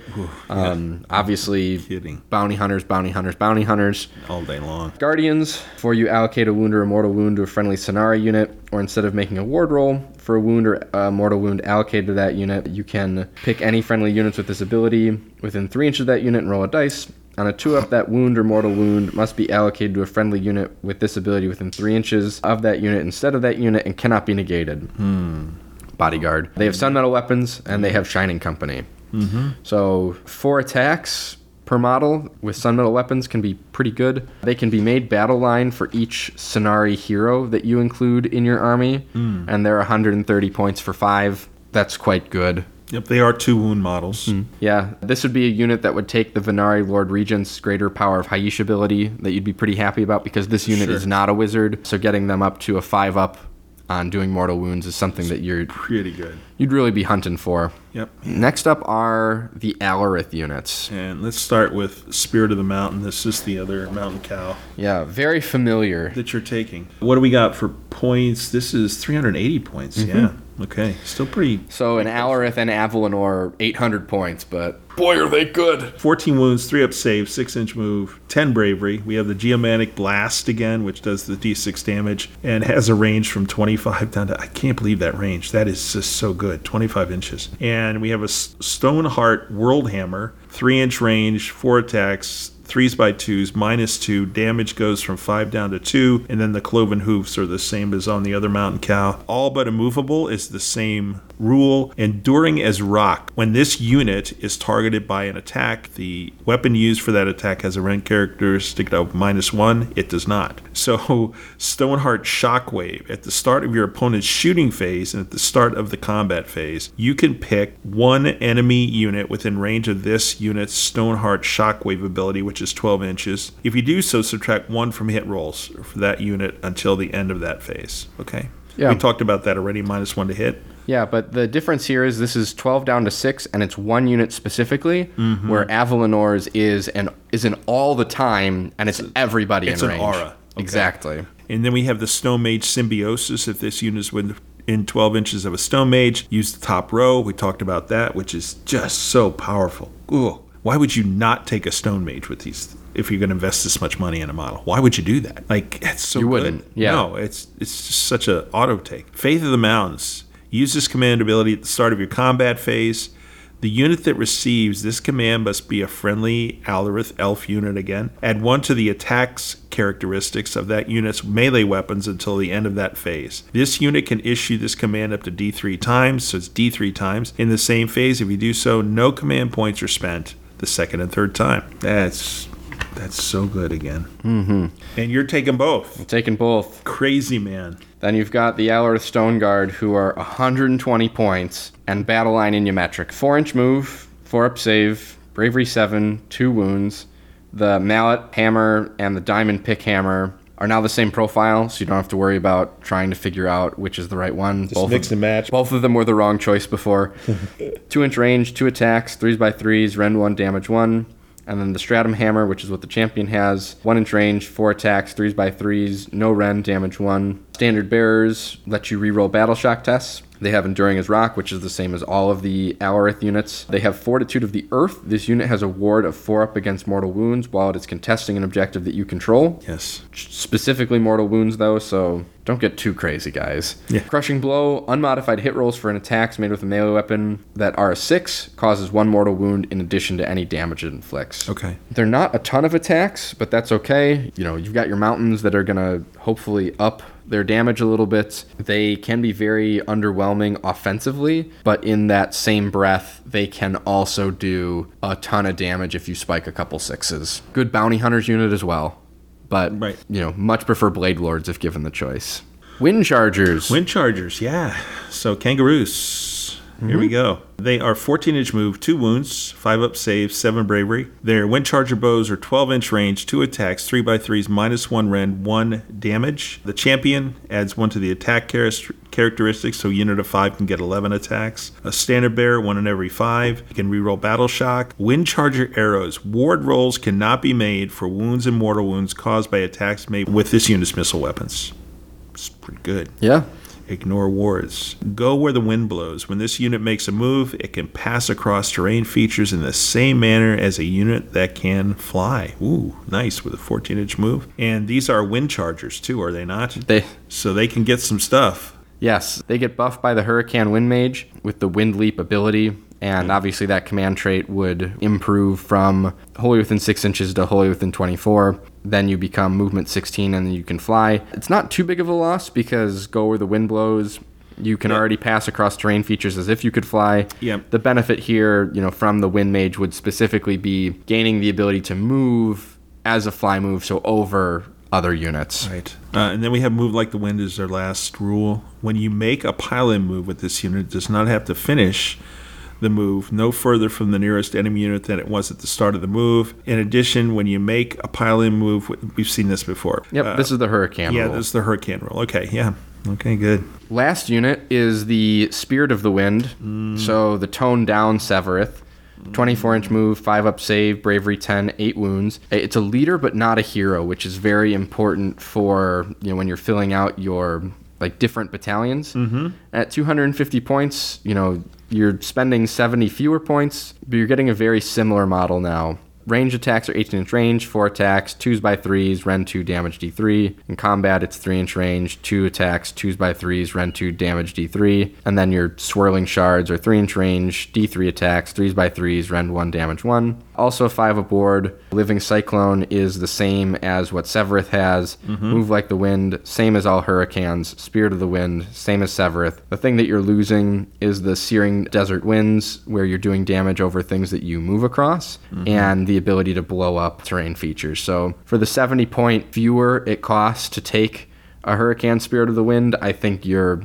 Um, obviously, Kidding. bounty hunters, bounty hunters, bounty hunters. All day long. Guardians, for you allocate a wound or a mortal wound to a friendly Scinari unit, or instead of making a ward roll for a wound or a mortal wound allocated to that unit, you can pick any friendly units with this ability within 3 inches of that unit and roll a dice. On a 2 up, that wound or mortal wound must be allocated to a friendly unit with this ability within 3 inches of that unit instead of that unit and cannot be negated. Hmm. Bodyguard. They have Sun Metal weapons and they have Shining Company. Mm-hmm. So four attacks per model with Sun Metal weapons can be pretty good. They can be made battle line for each Scinari hero that you include in your army, hmm. and they're 130 points for five. That's quite good. Yep, they are two wound models. Hmm. Yeah, this would be a unit that would take the Vanari Lord Regent's greater power of Hysh ability that you'd be pretty happy about because this unit Sure. is not a wizard. So getting them up to a five up on doing mortal wounds is something that you're Pretty good. You'd really be hunting for. Yep. Next up are the Alarith units. And let's start with Spirit of the Mountain. This is the other mountain cow Yeah, very familiar. that you're taking. What do we got for points? This is 380 points. Mm-hmm. Yeah. Okay. Still pretty. So an Alarith and Avalenor, 800 points, but boy, are they good. 14 wounds, 3 up save, 6 inch move, 10 bravery. We have the Geomantic Blast again, which does the d6 damage and has a range from 25 down to. I can't believe that range. That is just so good. 25 inches. And we have a Stoneheart World Hammer, 3 inch range, 4 attacks. Threes by twos, minus two. Damage goes from five down to two, and then the cloven hoofs are the same as on the other mountain cow. All but immovable is the same rule. Enduring as rock. When this unit is targeted by an attack, the weapon used for that attack has a rend characteristic of minus one. It does not. So, <laughs> Stoneheart Shockwave. At the start of your opponent's shooting phase and at the start of the combat phase, you can pick one enemy unit within range of this unit's Stoneheart Shockwave ability, which is 12 inches. If you do so, subtract one from hit rolls for that unit until the end of that phase. Okay? Yeah. We talked about that already, minus one to hit. Yeah, but the difference here is this is 12 down to 6 and it's one unit specifically mm-hmm. where Avalenor's is an is an all the time and it's everybody it's in an range. aura. Okay. Exactly. And then we have the Stone Mage Symbiosis. If this unit is within 12 inches of a Stone Mage, use the top row. We talked about that, which is just so powerful. Ooh, why would you not take a Stone Mage with these? If you're going to invest this much money in a model, why would you do that? Like, it's so You good. wouldn't, yeah. No, it's it's just such a auto take. Faith of the Mountains. Use this command ability at the start of your combat phase. The unit that receives this command must be a friendly Alarith elf unit again. Add one to the attacks characteristics of that unit's melee weapons until the end of that phase. This unit can issue this command up to D3 times, so it's D3 times. In the same phase, if you do so, no command points are spent the second and third time. That's that's so good again. Mm-hmm. And you're taking both. Taking both. Crazy man. Then you've got the Alarith Stone Guard who are 120 points and battle line in Ymetrica. 4 inch move, 4 up save, bravery 7, 2 wounds. The mallet hammer and the diamond pick hammer are now the same profile, so you don't have to worry about trying to figure out which is the right one. Just mix and match. Both of them were the wrong choice before. <laughs> two inch range, two attacks, threes by threes, rend one, damage one. And then the Stratum Hammer, which is what the champion has. One inch range, four attacks, threes by threes, no rend, damage one. Standard Bearers let you reroll Battle Shock tests. They have Enduring as Rock, which is the same as all of the Alarith units. They have Fortitude of the Earth. This unit has a ward of 4 up against mortal wounds while it is contesting an objective that you control. Yes. Specifically mortal wounds, though, so don't get too crazy, guys. Yeah. Crushing Blow, unmodified hit rolls for an attacks made with a melee weapon that are a 6, causes 1 mortal wound in addition to any damage it inflicts. Okay. They're not a ton of attacks, but that's okay. You know, you've got your mountains that are going to hopefully up their damage a little bit. They can be very underwhelming offensively, but in that same breath, they can also do a ton of damage if you spike a couple sixes. Good bounty hunters unit as well, but Right. you know, much prefer blade lords if given the choice. Wind chargers. Wind Chargers, yeah. So kangaroos. Here we mm-hmm. go. They are 14 inch move, 2 wounds, 5 up save, 7 bravery. Their Wind Charger bows are 12 inch range, 2 attacks, 3 by 3s, minus 1 rend, 1 damage. The champion adds 1 to the attack charis- characteristics, so unit of 5 can get 11 attacks. A standard bearer, 1 in every 5. You can reroll Battle Shock. Wind Charger arrows. Ward rolls cannot be made for wounds and mortal wounds caused by attacks made with this unit's missile weapons. It's pretty good. Yeah. Ignore wards. Go where the wind blows. When this unit makes a move, it can pass across terrain features in the same manner as a unit that can fly. Ooh, nice with a 14 inch move. And these are wind chargers too, are they not? They So they can get some stuff. Yes, they get buffed by the Hurricane Wind Mage with the Wind Leap ability, and obviously that command trait would improve from wholly within 6 inches to wholly within 24. Then you become movement 16 and then you can fly. It's not too big of a loss because go where the wind blows. You can Yep. already pass across terrain features as if you could fly. Yep. The benefit here, you know, from the Wind Mage would specifically be gaining the ability to move as a fly move, so over other units. Right. Uh, and then we have move like the wind is their last rule. When you make a pylon move with this unit, it does not have to finish the move no further from the nearest enemy unit than it was at the start of the move. In addition, when you make a pylon move, we've seen this before. Yep, Uh, this is the Hurricane yeah, rule. this is the hurricane rule. Okay, yeah. Okay, good. Last unit is the Spirit of the Wind. So the toned down Sevireth. 24 inch move, 5 up save, bravery 10, 8 wounds. It's a leader but not a hero, which is very important for, you know, when you're filling out your like different battalions. Mm-hmm. At 250 points, you know, you're spending 70 fewer points, but you're getting a very similar model now. Range attacks are 18 inch range, 4 attacks, 2s by 3s, Rend 2 damage D3. In combat, it's 3 inch range, 2 attacks, 2s by 3s, Rend 2 damage D3. And then your swirling shards are 3 inch range, D3 attacks, 3s by 3s, Rend 1 damage 1. Also 5 aboard. Living Cyclone is the same as what Sevireth has. Mm-hmm. Move like the wind, same as all hurricanes. Spirit of the Wind, same as Sevireth. The thing that you're losing is the Searing Desert Winds, where you're doing damage over things that you move across, mm-hmm. and the ability to blow up terrain features. So for the 70 point fewer it costs to take a Hurricane Spirit of the Wind, I think you're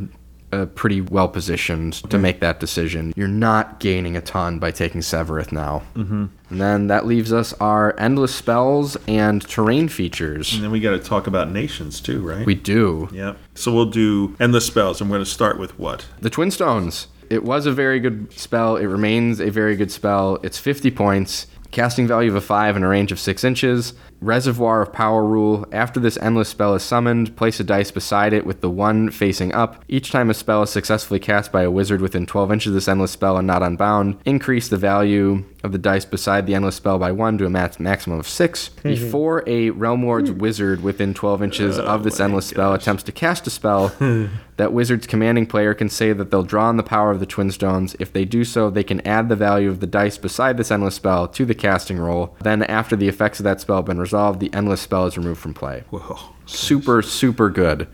uh, pretty well positioned to make that decision. You're not gaining a ton by taking Sevireth now. Mm-hmm. And then that leaves us our endless spells and terrain features. And then we got to talk about nations too, right? We do. Yep. So we'll do endless spells. I'm going to start with what? The Twin Stones. It was a very good spell. It remains a very good spell. It's 50 points, casting value of a 5 and a range of 6 inches. Reservoir of Power rule. After this endless spell is summoned, place a dice beside it with the one facing up. Each time a spell is successfully cast by a wizard within 12 inches of this endless spell and not unbound, increase the value of the dice beside the endless spell by one to a max- maximum of 6. Hmm. Before a Realm Lord's hmm. wizard within 12 inches oh of this endless spell attempts to cast a spell, <laughs> hmm. that wizard's commanding player can say that they'll draw on the power of the twin stones. If they do so, they can add the value of the dice beside this endless spell to the casting roll. Then, after the effects of that spell have been resolved, the endless spell is removed from play. Whoa. Super, super good.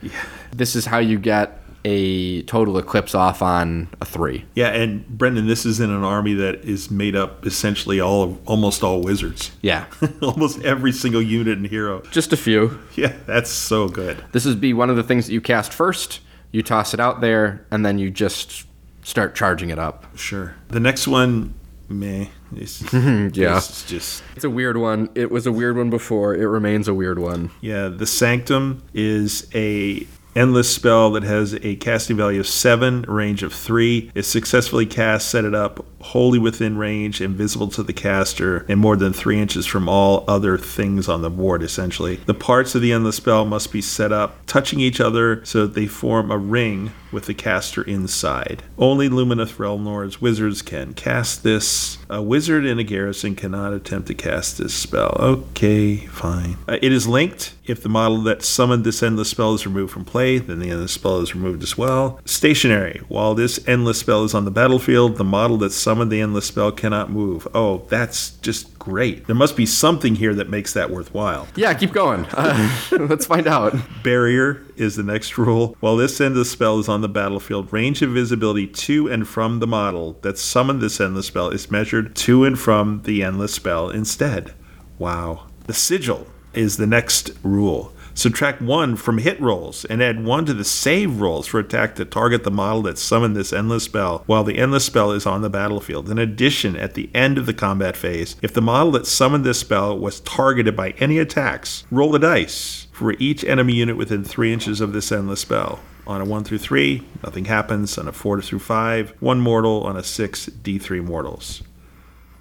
This is how you get a total eclipse off on a three. Yeah, and Brendan, this is in an army that is made up essentially all of almost all wizards. Yeah, <laughs> almost every single unit and hero. just a few. Yeah, that's so good. This is be one of the things that you cast first. You toss it out there, and then you just start charging it up. Sure. The next one, meh. It's, <laughs> Yeah. It's just It's a weird one. It was a weird one before. It remains a weird one. yeah. The Sanctum is a endless spell that has a casting value of seven, range of three. Is successfully cast, set it up wholly within range, invisible to the caster, and more than three inches from all other things on the board. Essentially, the parts of the endless spell must be set up touching each other so that they form a ring with the caster inside. Only Lumineth Realm Lords wizards can cast this. A wizard in a garrison cannot attempt to cast this spell. Okay, fine. Uh, it is linked. If the model that summoned this endless spell is removed from play, then the endless spell is removed as well. Stationary. While this endless spell is on the battlefield, the model that summoned the endless spell cannot move. Oh, that's just great. There must be something here that makes that worthwhile. Yeah, keep going. Uh, <laughs> let's find out. Barrier is the next rule. While this endless spell is on the battlefield, range of visibility to and from the model that summoned this endless spell is measured to and from the endless spell instead. Wow. The sigil is the next rule. Subtract one from hit rolls and add one to the save rolls for attack to target the model that summoned this endless spell while the endless spell is on the battlefield. In addition, at the end of the combat phase, if the model that summoned this spell was targeted by any attacks, roll the dice for each enemy unit within three inches of this endless spell. On a 1 through 3, nothing happens. On a 4 through 5, 1 mortal. On a 6, D3 mortals.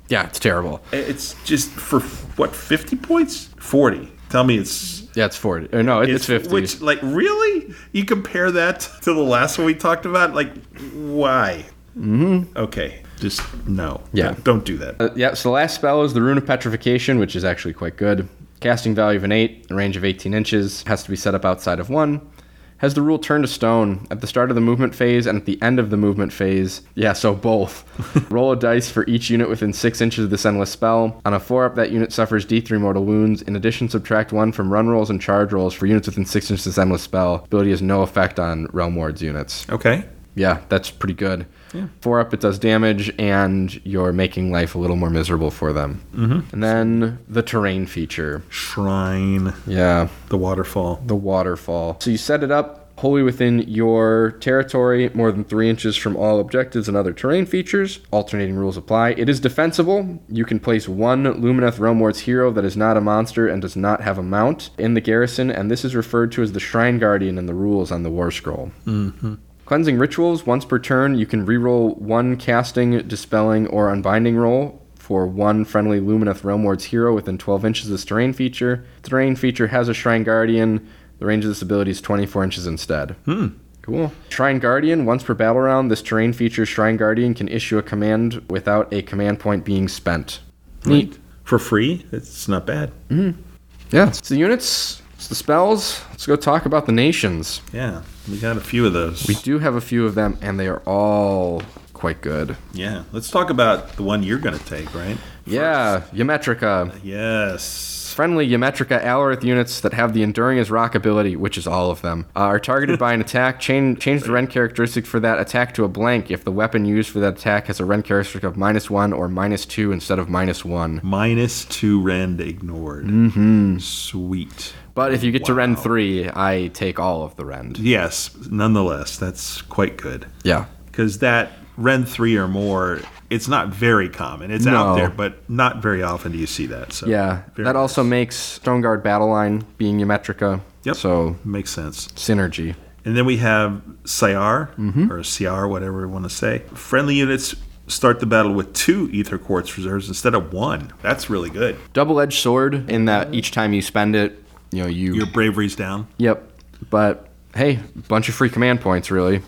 Yeah, it's terrible. It's just for what, 50 points? 40. Tell me it's Yeah, it's 40. Or no, it- it's 50. Which, like, really? You compare that <laughs> to the last one we talked about? Like, why? Mm-hmm. Okay, just no. Yeah. Don't, don't do that. Uh, yeah, so the last spell is the Rune of Petrification, which is actually quite good. Casting value of an 8, a range of 18 inches, has to be set up outside of 1. Has the rule turned to stone at the start of the movement phase and at the end of the movement phase. Yeah, so both. <laughs> Roll a dice for each unit within 6 inches of this endless spell. On a 4 up, that unit suffers D3 mortal wounds. In addition, subtract 1 from run rolls and charge rolls for units within 6 inches of this endless spell. Ability has no effect on Realm Lords units. Okay. Yeah, that's pretty good. Four up, it does damage, and you're making life a little more miserable for them. Mm-hmm. And then the terrain feature. Shrine, Yeah, the waterfall. the waterfall. So you set it up wholly within your territory, more than three inches from all objectives and other terrain features. Alternating rules apply. It is defensible. You can place one Lumineth Realm Lord's hero that is not a monster and does not have a mount in the garrison, and this is referred to as the Shrine Guardian in the rules on the War Scroll. Cleansing rituals, once per turn, you can reroll one casting, dispelling, or unbinding roll for one friendly Lumineth Realm Lord's hero within 12 inches of this terrain feature. The terrain feature has a Shrine Guardian. The range of this ability is 24 inches instead. Hmm. Cool. Shrine Guardian, once per battle round, this terrain feature's Shrine Guardian can issue a command without a command point being spent. Neat. For free? It's not bad. Yeah. It's the units, the spells. Let's go talk about the nations. Yeah, we got a few of those. We do have a few of them, and they are all quite good. yeah, let's talk about the one you're going to take, right? Yeah, Ymetrica. Yes. Friendly Ymetrica Alarith units that have the Enduring as Rock ability, which is all of them, uh, are targeted by an <laughs> attack. Change, change the Rend characteristic for that attack to a blank if the weapon used for that attack has a Rend characteristic of minus one or minus two instead of minus one. Minus two rend ignored. Mm-hmm. Sweet. But if you get to Rend Wow. 3, I take all of the Rend. Yes, nonetheless, that's quite good. Yeah. Because that Rend 3 or more, it's not very common. It's No. out there, but not very often do you see that. So Yeah. that also makes Stone Guard Battle Line being Ymetrica. Yep. So, makes sense. synergy. And then we have Sayar, Mm-hmm. or Siar, whatever we want to say. Friendly units start the battle with two Aether Quartz reserves instead of one. That's really good. Double edged sword in that each time you spend it, you know, you. Your bravery's down. Yep. But hey, bunch of free command points, really.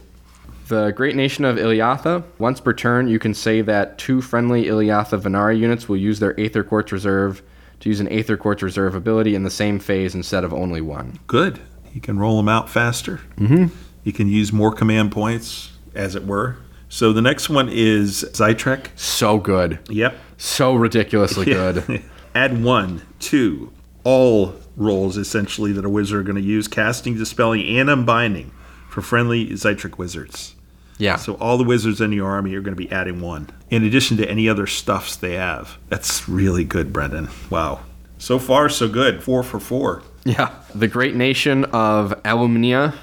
The Great Nation of Iliatha. Once per turn, you can say that two friendly Iliatha Vanari units will use their Aether Quartz Reserve to use an Aether Quartz Reserve ability in the same phase instead of only one. Good. You can roll them out faster. Mm-hmm. You can use more command points, as it were. So the next one is Zaitrec. So good. Yep. So ridiculously <laughs> good. Add one, two, all rolls essentially that a wizard are going to use casting, dispelling, and unbinding for friendly Zaitrec wizards. Yeah. So all the wizards in your army are going to be adding one, in addition to any other stuffs they have. That's really good, Brendan. Wow. So far, so good. Four for four yeah. The Great Nation of Alumnia.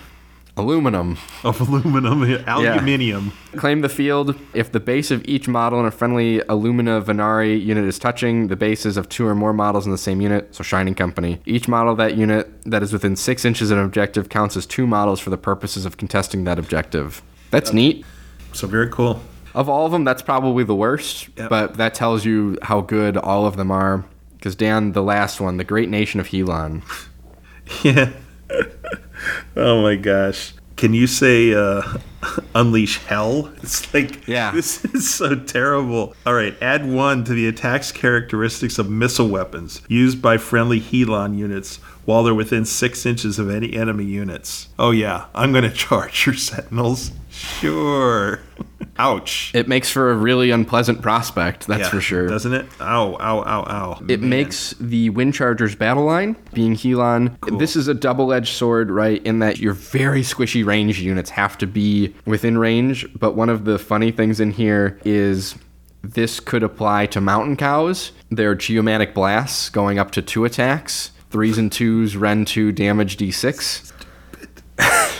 Aluminum. of aluminum, <laughs> aluminium. Claim the field. If the base of each model in a friendly Illumina Vanari unit is touching the bases of two or more models in the same unit, so Shining Company, each model of that unit that is within six inches of an objective counts as two models for the purposes of contesting that objective. That's neat. So very cool. Of all of them, that's probably the worst, Yep. but that tells you how good all of them are. Because Dan, the last one, the Great Nation of Helon. <laughs> Yeah. <laughs> oh my gosh. Can you say uh, <laughs> unleash hell. It's like, Yeah. this <laughs> is so terrible. All right, add one to the attack's characteristics of missile weapons used by friendly Helon units while they're within six inches of any enemy units. Oh, yeah, I'm going to charge your sentinels. Sure. Ouch. It makes for a really unpleasant prospect, that's Yeah, for sure. Doesn't it? Ow, ow, ow, ow. It Man. makes the Wind Charger's battle line, being Helon, this is a double edged sword, right? In that your very squishy range units have to be within range. But one of the funny things in here is this could apply to mountain cows. Their geomantic blasts going up to two attacks, threes and twos, Rend 2 damage d6. <laughs>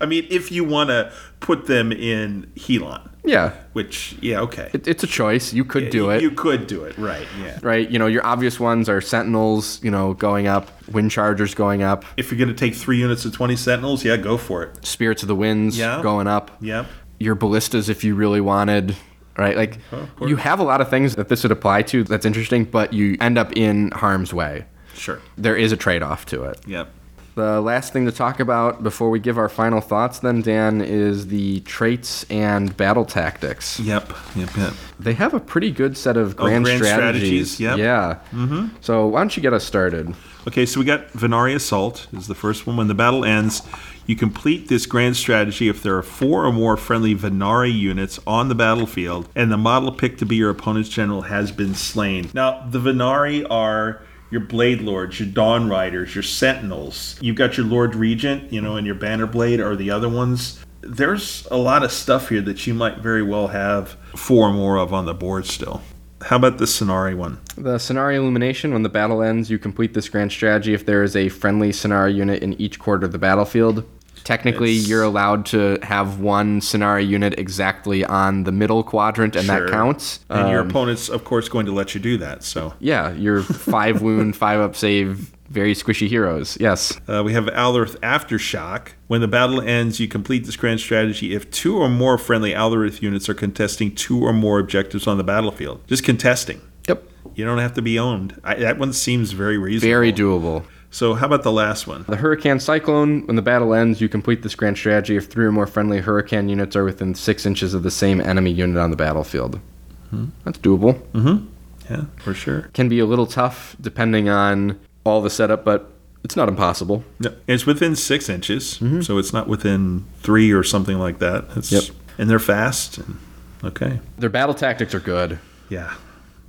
I mean, if you want to put them in Helon, Yeah, which, yeah, okay. it, it's a choice. You could do You- it. You could do it, right, yeah. right? You know, your obvious ones are Sentinels, you know, going up, Wind Chargers going up, If you're going to take three units of 20 Sentinels, yeah, go for it. Spirits of the Winds Yeah. going up. Yep. your ballistas if you really wanted right like oh, course. you have a lot of things that this would apply to that's interesting but you end up in harm's way Sure. there is a trade-off to it Yep. The last thing to talk about before we give our final thoughts then dan is the traits and battle tactics Yep. Yep. Yep. they have a pretty good set of grand, Oh, grand strategies, strategies, yep. yeah mm-hmm. so why don't you get us started Okay, so we got Vanari Assault is the first one. When the battle ends, you complete this grand strategy if there are four or more friendly Vanari units on the battlefield and the model picked to be your opponent's general has been slain. Now, the Vanari are your Blade Lords, your Dawn Riders, your Sentinels. You've got your Lord Regent, you know, and your Banner Blade or the other ones. There's a lot of stuff here that you might very well have four or more of on the board still. How about the Scinari one? The Scinari Illumination, when the battle ends, you complete this grand strategy if there is a friendly Scinari unit in each quarter of the battlefield. Technically, It's- you're allowed to have one Scinari unit exactly on the middle quadrant, and Sure. that counts. And your Um, opponent's, of course, going to let you do that. So Yeah, your five wound, five up save, very squishy heroes. Yes. uh, we have Alarith Aftershock. When the battle ends, you complete this grand strategy if two or more friendly Alarith units are contesting two or more objectives on the battlefield. Just contesting. Yep. You don't have to be owned. I, that one seems very reasonable. Very doable. So how about the last one? The Hurricane Cyclone, when the battle ends, you complete this grand strategy if three or more friendly Hurricane units are within six inches of the same enemy unit on the battlefield. Mm-hmm. That's doable. Mm-hmm. Yeah, for sure. can be a little tough depending on all the setup, but it's not impossible. No, it's within six inches, mm-hmm. so it's not within three or something like that. It's, Yep. And they're fast. And, okay. Their battle tactics are good. Yeah.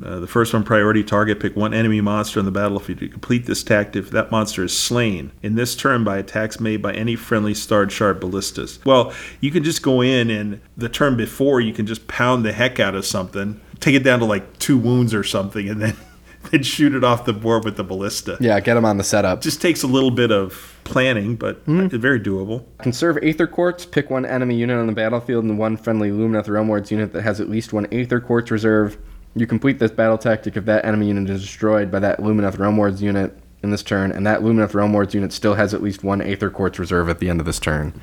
Uh, the first one, priority target, pick one enemy monster on the battlefield. To complete this tactic, if that monster is slain in this turn by attacks made by any friendly Starshard ballistas. Well, you can just go in and the turn before, you can just pound the heck out of something, take it down to like two wounds or something, and then, <laughs> then shoot it off the board with the ballista. Yeah, get them on the setup. Just takes a little bit of planning, but very doable. Conserve Aether Quartz, pick one enemy unit on the battlefield and one friendly Lumineth Realm Lords unit that has at least one Aether Quartz reserve. You complete this battle tactic if that enemy unit is destroyed by that Lumineth Realm Lords unit in this turn, and that Lumineth Realm Lords unit still has at least one Aether Quartz reserve at the end of this turn.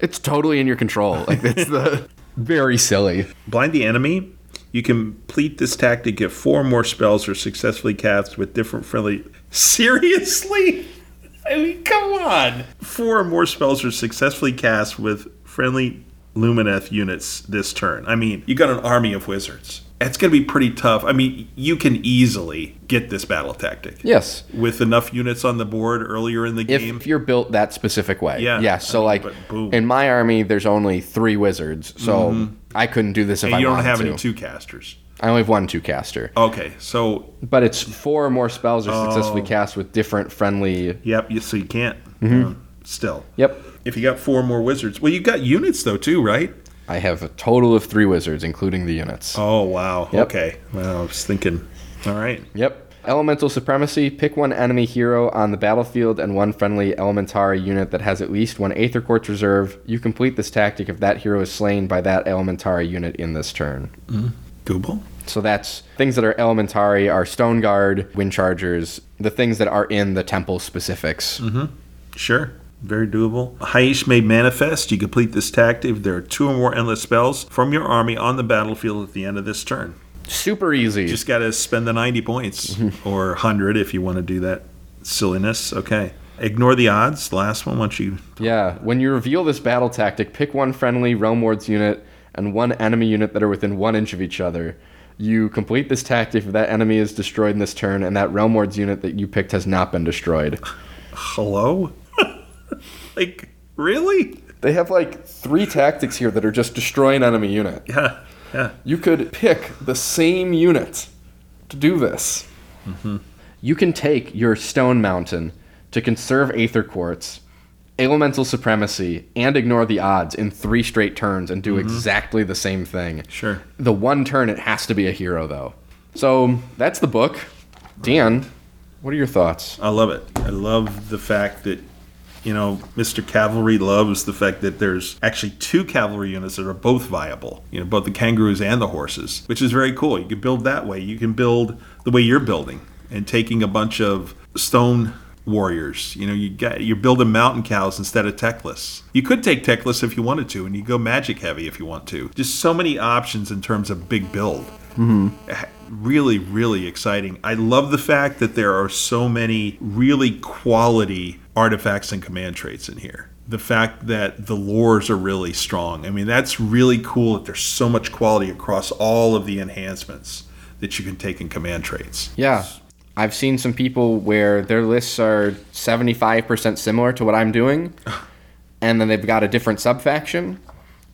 It's totally in your control. Like it's the <laughs> very silly. Blind the enemy. You complete this tactic if four more spells are successfully cast with different friendly. <laughs> Seriously? I mean, come on. Four or more spells are successfully cast with friendly Lumineth units this turn. I mean, you got an army of wizards. It's going to be pretty tough. I mean, you can easily get this battle tactic. Yes. With enough units on the board earlier in the game. If you're built that specific way. Yeah. Yeah. So I mean, like boom. in my army there's only three wizards. So I couldn't do this if and I you don't have to. any two casters. I only have one two caster. Okay, so, But it's four or more spells are successfully Oh. cast with different friendly yep, you, so you can't. uh, still. Yep. If you got four more wizards, well, you got units though too, right? I have a total of three wizards, including the units. Oh wow. Yep. Okay. Well, I was thinking. All right. Yep. Elemental Supremacy. Pick one enemy hero on the battlefield and one friendly Aelementiri unit that has at least one Aether Quartz reserve. You complete this tactic if that hero is slain by that Aelementiri unit in this turn. Mm-hmm. Doable. So that's things that are Aelementiri are Stone Guard, Wind Chargers, the things that are in the temple specifics. Mm-hmm. Sure. Very doable. Hysh made manifest. You complete this tactic if there are two or more endless spells from your army on the battlefield at the end of this turn. Super easy. Just got to spend the 90 points <laughs> or 100 if you want to do that silliness. Okay. Ignore the odds. Last one, once you. Yeah, when you reveal this battle tactic, pick one friendly Realm Lords unit and one enemy unit that are within one inch of each other. You complete this tactic if that enemy is destroyed in this turn, and that Realm Lords unit that you picked has not been destroyed. Hello? <laughs> like, really? They have like three tactics here that are just destroy an enemy unit. Yeah. Yeah. You could pick the same unit to do this. Mm-hmm. You can take your Stone Mountain to conserve Aether Quartz, Elemental Supremacy, and ignore the odds in three straight turns and do mm-hmm. exactly the same thing. Sure. The one turn, it has to be a hero, though. So that's the book. Dan, what are your thoughts? I love it. I love the fact that, you know, Mr. Cavalry loves the fact that there's actually two cavalry units that are both viable. You know, both the kangaroos and the horses, which is very cool. You can build that way. You can build the way you're building and taking a bunch of stone warriors. You know, you got you're building mountain cows instead of Teclis. You could take Teclis if you wanted to, and you go magic heavy if you want to. Just so many options in terms of big build Mm-hmm. really really exciting. I love the fact that there are so many really quality artifacts and command traits in here. The fact that the lores are really strong. I mean that's really cool that there's so much quality across all of the enhancements that you can take in command traits. Yeah. I've seen some people where their lists are 75% similar to what I'm doing, <laughs> and then they've got a different subfaction,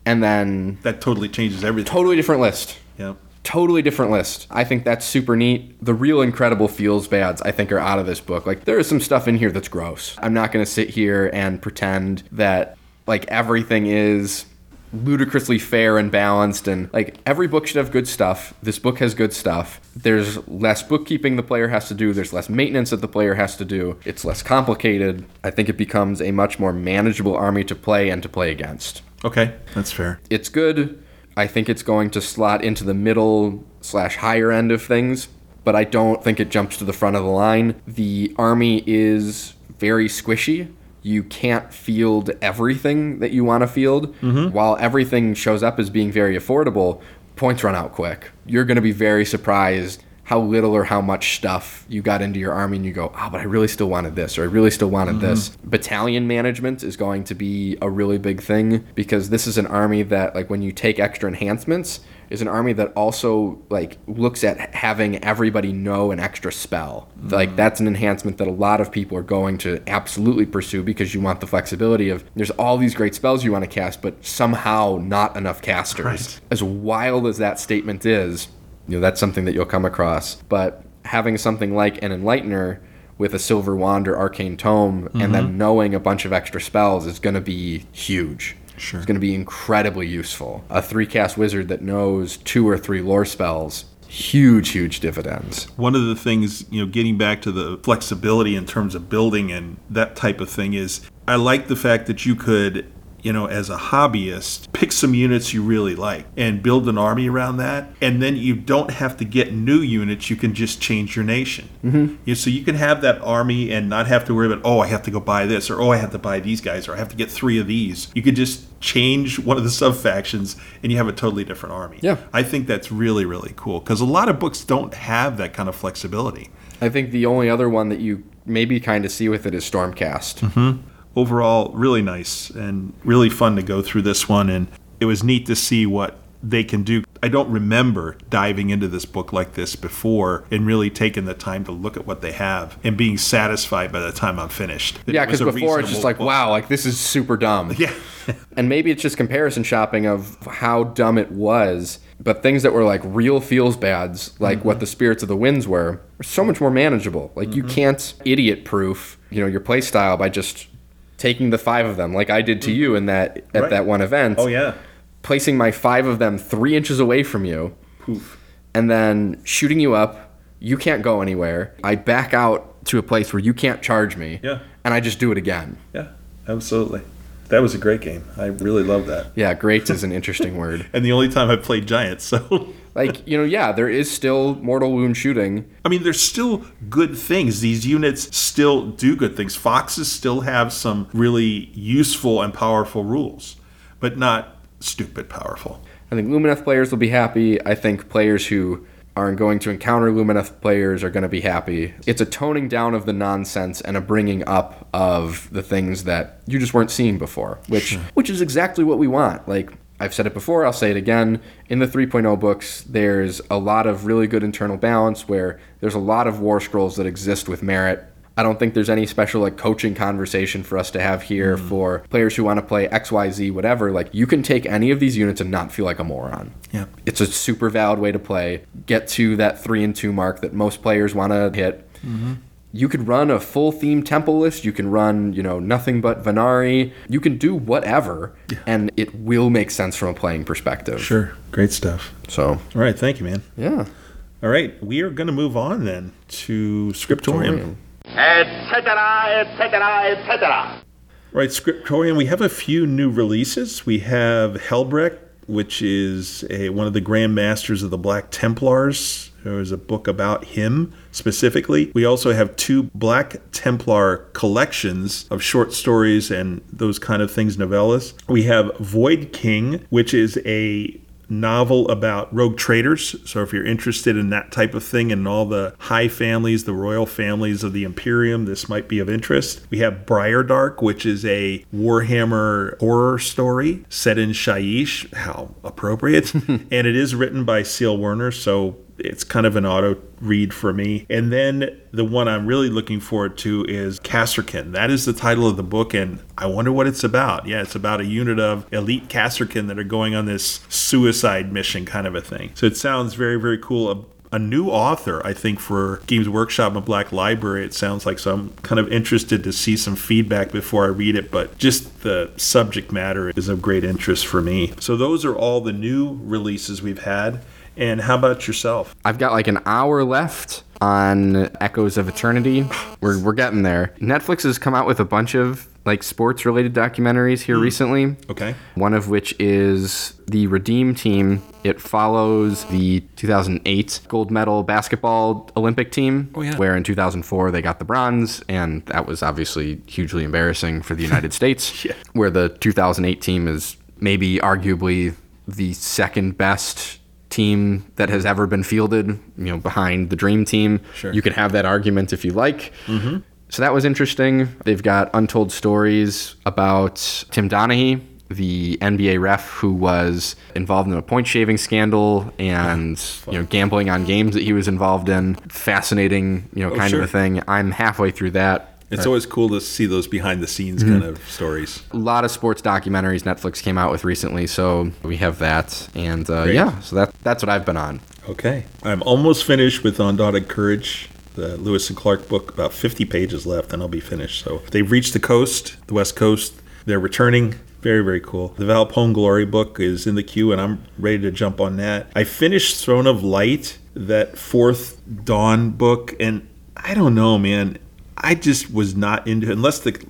and then that totally changes everything. Totally different list. yeah Totally different list. I think that's super neat. The real incredible feels bads, I think, are out of this book. Like, there is some stuff in here that's gross. I'm not going to sit here and pretend that, like, everything is ludicrously fair and balanced and like every book should have good stuff this book has good stuff there's less bookkeeping the player has to do there's less maintenance that the player has to do it's less complicated i think it becomes a much more manageable army to play and to play against okay that's fair it's good. I think it's going to slot into the middle slash higher end of things, but I don't think it jumps to the front of the line. The army is very squishy. You can't field everything that you want to field. Mm-hmm. While everything shows up as being very affordable, points run out quick. You're going to be very surprised how little or how much stuff you got into your army and you go, oh, but I really still wanted this or I really still wanted mm-hmm. this. Battalion management is going to be a really big thing because this is an army that, like, when you take extra enhancements, is an army that also like looks at having everybody know an extra spell. Mm-hmm. Like that's an enhancement that a lot of people are going to absolutely pursue because you want the flexibility of there's all these great spells you want to cast, but somehow not enough casters. Right. As wild as that statement is, you know that's something that you'll come across. But having something like an enlightener with a silver wand or arcane tome and then mm-hmm. knowing a bunch of extra spells is going to be huge. Sure. It's going to be incredibly useful. A three cast wizard that knows two or three lore spells, huge, huge dividends. one of the things you know getting back to the flexibility in terms of building and that type of thing is i like the fact that you could you know as a hobbyist pick some units you really like and build an army around that and then you don't have to get new units you can just change your nation mm-hmm. you know, so you can have that army and not have to worry about oh i have to go buy this or oh i have to buy these guys or i have to get three of these you could just change one of the sub factions and you have a totally different army Yeah. i think that's really really cool because a lot of books don't have that kind of flexibility I think the only other one that you maybe kind of see with it is Stormcast. Overall really nice and really fun to go through this one. And it was neat to see what they can do. I don't remember diving into this book like this before and really taking the time to look at what they have and being satisfied by the time i'm finished. Yeah, because a before it's just like, book. wow, like this is super dumb. <laughs> yeah. And maybe it's just comparison shopping of how dumb it was but things that were like real feels bads like what mm-hmm. the spirits of the winds were are so much more manageable. Like you mm-hmm. can't idiot proof you know your play style by just taking the five of them like i did to mm. you in that at Right. that one event. Oh yeah. Placing my five of them three inches away from you. Poof. and then shooting you up. You can't go anywhere. I back out to a place where you can't charge me. Yeah. and i just do it again. Yeah absolutely that was a great game i really love that yeah great is an interesting word <laughs> and the only time I've played giants so <laughs> like you know yeah there is still mortal wound shooting I mean, there's still good things. These units still do good things. Foxes still have some really useful and powerful rules, but not stupid powerful. i think lumineth players will be happy i think players who are going to encounter Lumineth players are going to be happy. It's a toning down of the nonsense and a bringing up of the things that you just weren't seeing before, which which is exactly what we want. Like I've said it before, I'll say it again. In the 3.0 books, there's a lot of really good internal balance where there's a lot of war scrolls that exist with merit. I don't think there's any special like coaching conversation for us to have here mm-hmm. for players who want to play XYZ, whatever. Like you can take any of these units and not feel like a moron. Yep. It's a super valid way to play. Get to that three and two mark that most players want to hit. Mm-hmm. You could run a full theme temple list. You can run, you know, nothing but Vanari. You can do whatever, and it will make sense from a playing perspective. Sure. Great stuff. So, All right. Thank you, man. yeah. All right. We are going to move on then to Scriptorium. Etc., etc., etc. Right, Scriptorium. We have a few new releases. We have Helbrecht, which is a, one of the Grand Masters of the Black Templars. There is a book about him specifically. We also have two Black Templar collections of short stories and those kind of things, novellas. We have Void King, which is a novel about rogue traders. So if you're interested in that type of thing and all the high families, the royal families of the Imperium, this might be of interest. We have Briardark, which is a Warhammer horror story set in Shyish. How appropriate. <laughs> and it is written by C L Werner, so it's kind of an auto read for me. And then the one I'm really looking forward to is Kasrkin. That is the title of the book, and I wonder what it's about. Yeah, it's about a unit of elite Kasrkin that are going on this suicide mission kind of a thing. So it sounds very, very cool. A, a new author, I think, for Games Workshop and Black Library. It sounds like so I'm kind of interested to see some feedback before I read it, but just the subject matter is of great interest for me. So those are all the new releases we've had. And how about yourself? I've got like an hour left on Echoes of Eternity. We're, we're getting there. Netflix has come out with a bunch of like sports related documentaries here hmm. recently. Okay. One of which is the Redeem team. It follows the 2008 gold medal basketball Olympic team, Oh, yeah. where in 2004 they got the bronze, and that was obviously hugely embarrassing for the United <laughs> States. Yeah. Where the 2008 team is maybe arguably the second best team that has ever been fielded, you know, behind the Dream Team. Sure. You could have that argument if you like. Mm-hmm. So that was interesting. They've got untold stories about Tim Donaghy, the NBA ref who was involved in a point shaving scandal and you know gambling on games that he was involved in. Fascinating, you know, kind sure. of a thing. I'm halfway through that. It's always cool to see those behind the scenes kind of stories. A lot of sports documentaries Netflix came out with recently, so we have that, and uh, yeah, so that that's what I've been on. Okay. I'm almost finished with Undaunted Courage, the Lewis and Clark book. About 50 pages left, and I'll be finished. So they've reached the coast, the West Coast. They're returning. Very, very cool. The Valpone Glory book is in the queue, and I'm ready to jump on that. I finished Throne of Light, that fourth Dawn book, and I don't know, man. I just was not into it unless the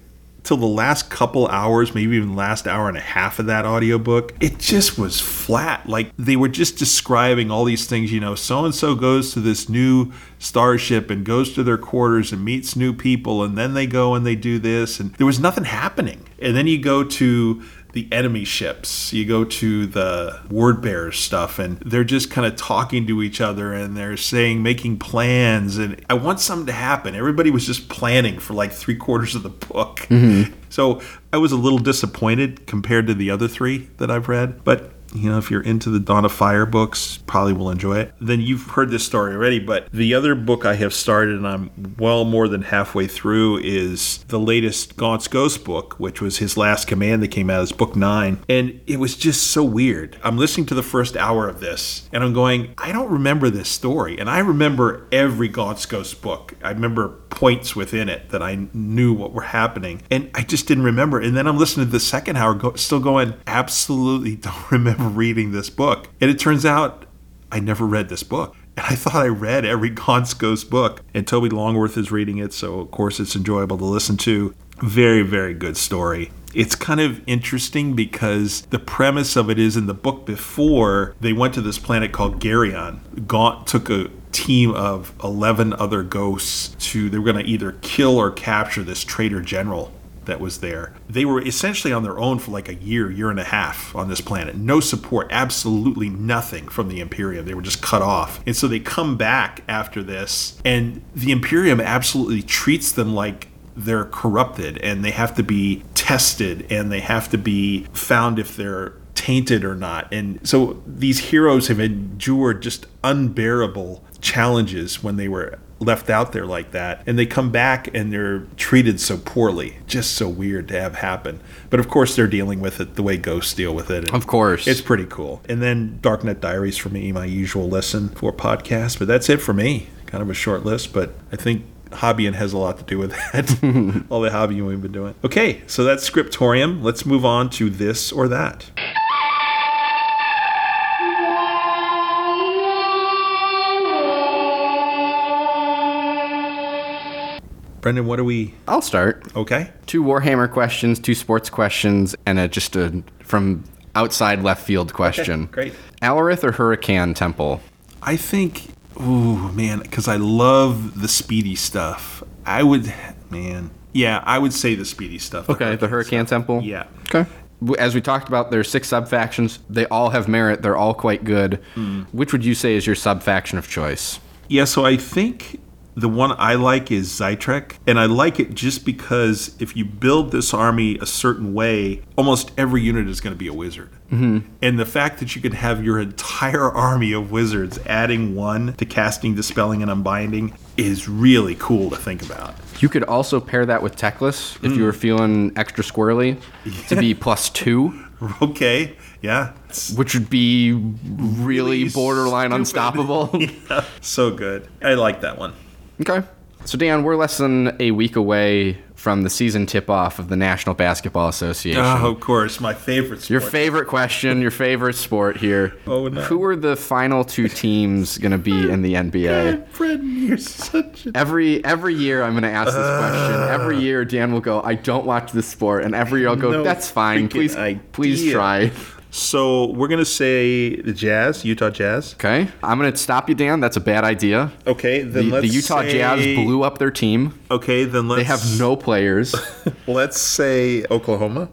till the last couple hours, maybe even last hour and a half of that audiobook, it just was flat. Like they were just describing all these things, you know, so and so goes to this new starship and goes to their quarters and meets new people and then they go and they do this and there was nothing happening. And then you go to the enemy ships. You go to the word bearers stuff, and they're just kind of talking to each other and they're saying, making plans. And I want something to happen. Everybody was just planning for like three quarters of the book. Mm-hmm. So I was a little disappointed compared to the other three that I've read. But you know, if you're into the Dawn of Fire books, probably will enjoy it. Then you've heard this story already, but the other book I have started and I'm well more than halfway through is the latest Gaunt's Ghost book, which was his last command that came out as book nine. And it was just so weird. I'm listening to the first hour of this and I'm going, I don't remember this story. And I remember every Gaunt's Ghost book. I remember points within it that I knew what were happening. And I just didn't remember. And then I'm listening to the second hour, go, still going, absolutely don't <laughs> remember reading this book. And it turns out I never read this book. And I thought I read every <laughs> Gaunt's Ghost book. And Toby Longworth is reading it, so of course it's enjoyable to listen to. Very, very good story. It's kind of interesting because the premise of it is in the book before, they went to this planet called Gereon. Gaunt took a team of 11 other ghosts to, they were going to either kill or capture this traitor general that was there. They were essentially on their own for like a year, year and a half on this planet. No support, absolutely nothing from the Imperium. They were just cut off. And so they come back after this, and the Imperium absolutely treats them like they're corrupted and they have to be tested and they have to be found if they're tainted or not. And so these heroes have endured just unbearable challenges when they were left out there like that. And they come back and they're treated so poorly. Just so weird to have happen. But of course, they're dealing with it the way ghosts deal with it. Of course. It's pretty cool. And then Darknet Diaries for me, my usual listen for podcasts. But that's it for me. Kind of a short list, but I think hobbying has a lot to do with that. <laughs> All the hobbying we've been doing. Okay, so that's Scriptorium. Let's move on to this or that. Brendan, what are we? I'll start. Okay. Two Warhammer questions, two sports questions, and a, just a from outside left field question. great. Alarith or Hurricane Temple? I think, ooh, man, because I love the speedy stuff. I would, man, yeah, I would say the speedy stuff. Okay, the Hurricane Temple. Yeah. Okay. As we talked about, there's six sub factions. They all have merit. They're all quite good. Hmm. Which would you say is your sub faction of choice? Yeah, so I think the one I like is Zaitrec, and I like it just because if you build this army a certain way, almost every unit is going to be a wizard. Mm-hmm. And the fact that you can have your entire <laughs> army of wizards adding one to casting, dispelling, and unbinding is really cool to think about. You could also pair that with Teclis if Hmm. you were feeling extra squirrely to be <laughs> plus two, Okay, yeah, which would be really Really borderline stupid. <laughs> unstoppable. so good. I like that one. Okay. So, Dan, we're less than a week away from the season tip off of the National Basketball Association. Oh, of course, my favorite. Your favorite question, your favorite sport here. Oh, no. Who are the final two teams going to be in the NBA? <laughs> Brendan, you're such a Every every year I'm going to ask this question. Uh. Every year Dan will go, "I don't watch this sport." And every year I'll go, No "That's fine. Please please try." So we're gonna say the Jazz, Utah Jazz. Okay? I'm going to stop you, Dan. That's a bad idea. Okay, then The, let's the Utah say, Jazz blew up their team. Okay, then let's They have no players. <laughs> Let's say Oklahoma,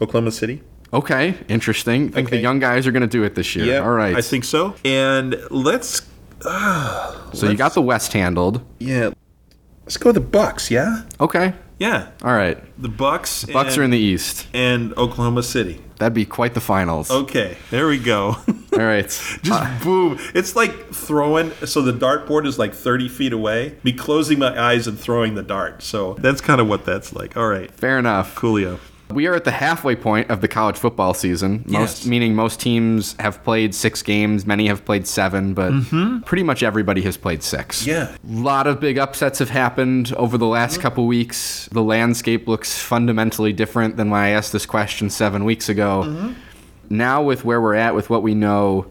Oklahoma City. Okay, interesting. I think the young guys are going to do it this year. Yeah, All right. I think so. And let's ah, so. You got the West handled. yeah, let's go with the Bucks. Yeah, Okay. Yeah, All right. the Bucks. Bucks are in the East. and Oklahoma City. That'd be quite the finals. Okay, there we go. <laughs> All right. <laughs> Just uh, boom. It's like throwing. So the dartboard is like 30 feet away. Me closing my eyes and throwing the dart. So that's kind of what that's like. All right, Fair enough. Coolio. We are at the halfway point of the college football season. Most Yes. meaning most teams have played six games, many have played seven, but pretty much everybody has played six. Yeah. A lot of big upsets have happened over the last couple weeks. The landscape looks fundamentally different than when I asked this question seven weeks ago. Mm-hmm. Now, with where we're at, with what we know,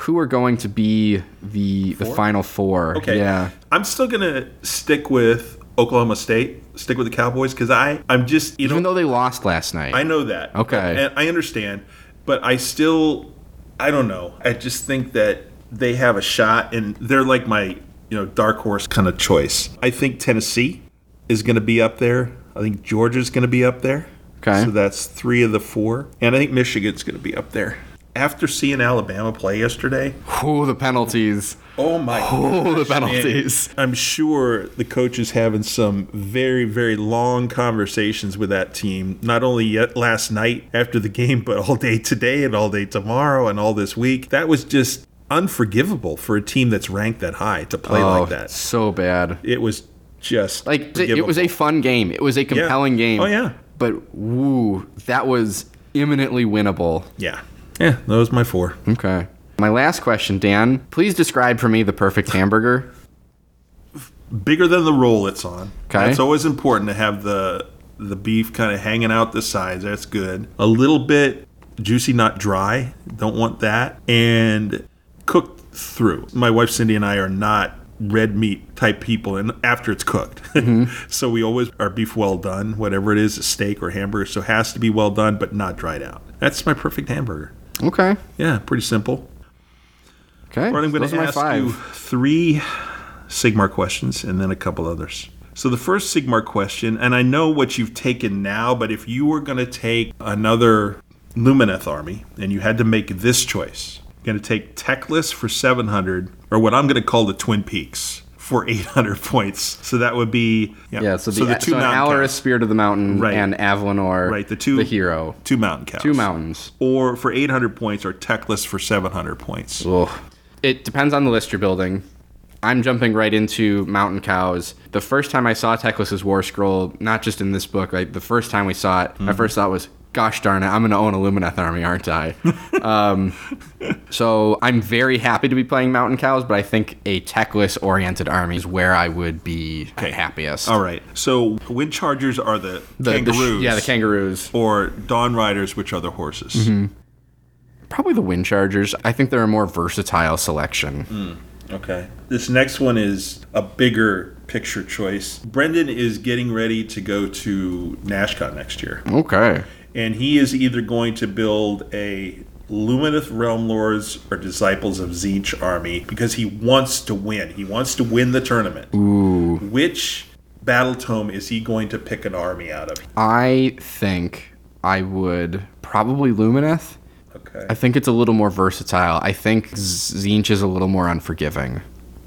who are going to be the the final four? Okay. Yeah. I'm still gonna stick with Oklahoma State. Stick with the Cowboys because I I'm just you Even know though they lost last night. I know that. Okay. And I understand, but I still I don't know. I just think that they have a shot and they're like my, you know, dark horse kind of choice. I think Tennessee is going to be up there. I think Georgia's going to be up there. Okay. So that's 3 of the 4. And I think Michigan's going to be up there. After seeing Alabama play yesterday, Ooh, the penalties. Oh my! Oh, the gosh, man. penalties. I'm sure the coach is having some very, very long conversations with that team. Not only yet last night after the game, but all day today and all day tomorrow and all this week. That was just unforgivable for a team that's ranked that high to play oh, like that. so bad. It was just Like it was a fun game. It was a compelling game. Oh, yeah. But woo, that was imminently winnable. yeah, yeah. That was my four. Okay. My last question, Dan. Please describe for me the perfect hamburger. bigger than the roll it's on. Okay. It's always important to have the the beef kind of hanging out the sides. That's good. A little bit juicy, not dry. Don't want that. And cooked through. My wife Cindy and I are not red meat type people and after it's cooked. <laughs> Mm-hmm. so we always our beef well done, whatever it is, a steak or hamburger. So it has to be well done but not dried out. That's my perfect hamburger. Okay. Yeah, pretty simple. Okay. Right, I'm going Those to ask you three Sigmar questions and then a couple others. So the first Sigmar question, and I know what you've taken now, but if you were going to take another Lumineth army and you had to make this choice, you're going to take Teclis for 700, or what I'm going to call the Twin Peaks for 800 points. So that would be Yeah, so the, so, an mountain Alarith. Spirit of the Mountain Right. and Avalenor, Right, the two the hero, two mountain cows, two mountains. or for 800 points, or Teclis for 700 points. Ugh. It depends on the list you're building. I'm jumping right into Mountain Cows. The first time I saw Teclis's War Scroll, not just in this book, like the first time we saw it, my mm-hmm. first thought was, gosh darn it, I'm going to own a Lumineth army, aren't I? <laughs> um, so I'm very happy to be playing Mountain Cows, but I think a Teclis oriented army is where I would be okay. happiest. All right. So wind chargers are the, The- the sh- kangaroos. yeah, the kangaroos. Or dawn riders, which are the horses. Mm-hmm. Probably the Wind Chargers. I think they're a more versatile selection. Hmm. Okay. This next one is a bigger picture choice. Brendan is getting ready to go to NashCon next year. Okay. And he is either going to build a Lumineth Realm Lords or Disciples of Tzeentch army because he wants to win. He wants to win the tournament. Ooh. Which battle tome is he going to pick an army out of? I think I would probably Lumineth. Okay. I think it's a little more versatile. I think Tzeentch is a little more unforgiving.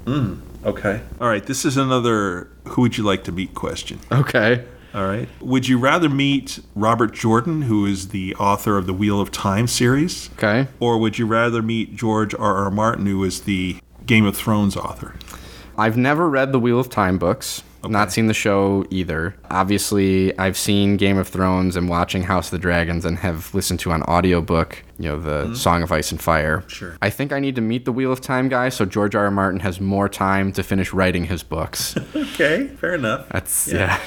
Hmm. Okay. All right. This is another who would you like to meet question. Okay. All right. Would you rather meet Robert Jordan, who is the author of the Wheel of Time series, Okay. or would you rather meet George R. R. Martin, who is the Game of Thrones author? I've never read the Wheel of Time books. Not seen the show either. Obviously, I've seen Game of Thrones and watching House of the Dragons and have listened to on audiobook, you know, the mm-hmm. Song of Ice and Fire. Sure. I think I need to meet the Wheel of Time guy so George R. R. Martin has more time to finish writing his books. <laughs> Okay, fair enough. That's yeah.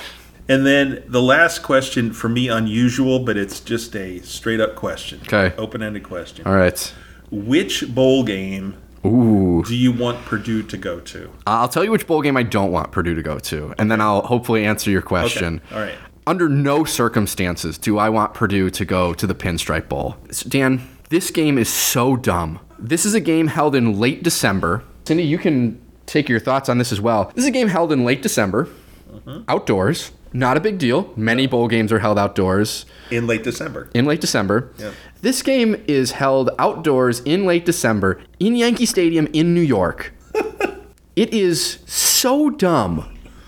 And then the last question for me, unusual, but it's just a straight up question. Okay. Open ended question. All right. Which bowl game Ooh. do you want Purdue to go to? I'll tell you which bowl game I don't want Purdue to go to, and then I'll hopefully answer your question. All right. Under no circumstances do I want Purdue to go to the Pinstripe Bowl. Dan, this game is so dumb. This is a game held in late December. Cindy, you can take your thoughts on this as well. This is a game held in late December, mm-hmm. outdoors. Not a big deal. Many bowl games are held outdoors In late December. in late December. Yep. This game is held outdoors in late December in Yankee Stadium in New York. <laughs> it is so dumb <laughs>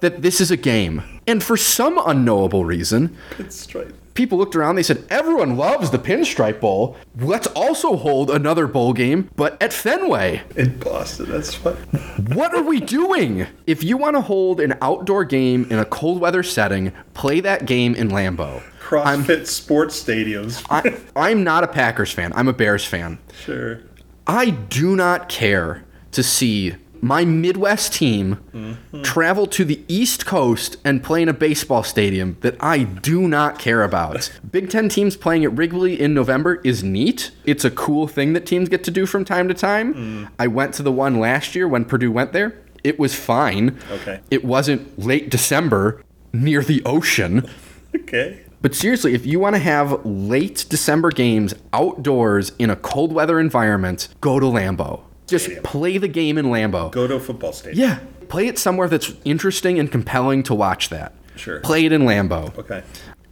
that this is a game. And for some unknowable reason, It's right. People looked around, they said, Everyone loves the Pinstripe Bowl. Let's also hold another bowl game, but at Fenway. In Boston, that's fine. <laughs> What are we doing? If you want to hold an outdoor game in a cold weather setting, play that game in Lambeau. CrossFit sports stadiums. <laughs> I, I'm not a Packers fan. I'm a Bears fan. Sure. I do not care to see my Midwest team mm-hmm. travel to the East Coast and play in a baseball stadium that I do not care about. <laughs> Big Ten teams playing at Wrigley in November is neat. It's a cool thing that teams get to do from time to time. Mm. I went to the one last year when Purdue went there. It was fine. Okay. It wasn't late December near the ocean. <laughs> Okay. But seriously, if you want to have late December games outdoors in a cold weather environment, go to Lambeau. Just Stadium. play the game in Lambeau. Go to a football stadium. Yeah, play it somewhere that's interesting and compelling to watch that. Sure. Play it in Lambeau. Okay.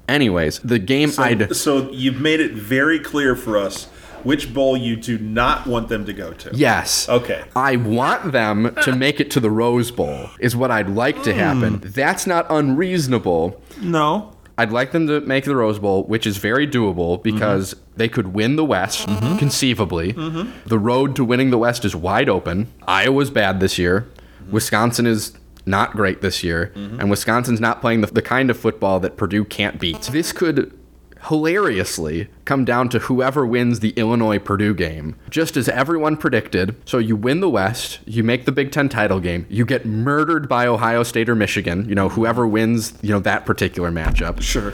Anyways, the game So, I'd so you've made it very clear for us which bowl you do not want them to go to. Yes. Okay. I want them to <laughs> make it to the Rose Bowl, is what I'd like to happen. Hmm. That's not unreasonable. No. I'd like them to make the Rose Bowl, which is very doable because they could win the West, conceivably. The road to winning the West is wide open. Iowa's bad this year. Wisconsin is not great this year. And Wisconsin's not playing the, the kind of football that Purdue can't beat. This could hilariously come down to whoever wins the Illinois Purdue game. Just as everyone predicted. So you win the West, you make the Big Ten title game, you get murdered by Ohio State or Michigan, you know, whoever wins, you know, that particular matchup. Sure.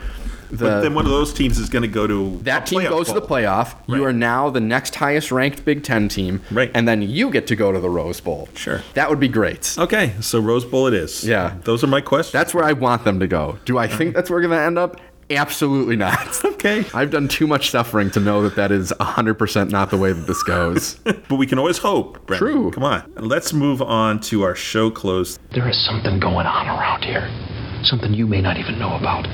The- but then one of those teams is going to go to That team goes to the bowl. playoff. You are now the next highest ranked Big Ten team. Right. And then you get to go to the Rose Bowl. Sure. That would be great. Okay, so Rose Bowl it is. Yeah. Those are my questions. That's where I want them to go. Do I think that's where we're going to end up? Absolutely not. <laughs> Okay. I've done too much suffering to know that that is 100% not the way that this goes. <laughs> But we can always hope. Brendan. True. Come on. Let's move on to our show close. There is something going on around here. Something you may not even know about.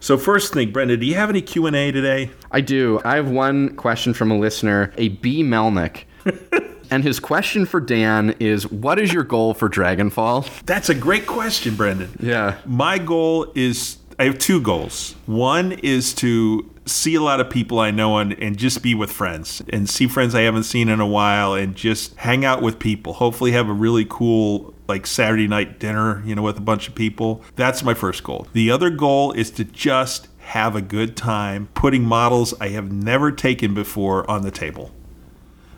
So first thing, Brenda, do you have any Q and A today? I do. I have one question from a listener, a B. Melnick. <laughs> and his question for Dan is What is your goal for Dragonfall? That's a great question, Brendan. Yeah. My goal is I have two goals. One is to see a lot of people I know and, and just be with friends and see friends I haven't seen in a while and just hang out with people. Hopefully have a really cool like Saturday night dinner, you know, with a bunch of people. That's my first goal. The other goal is to just have a good time putting models I have never taken before on the table.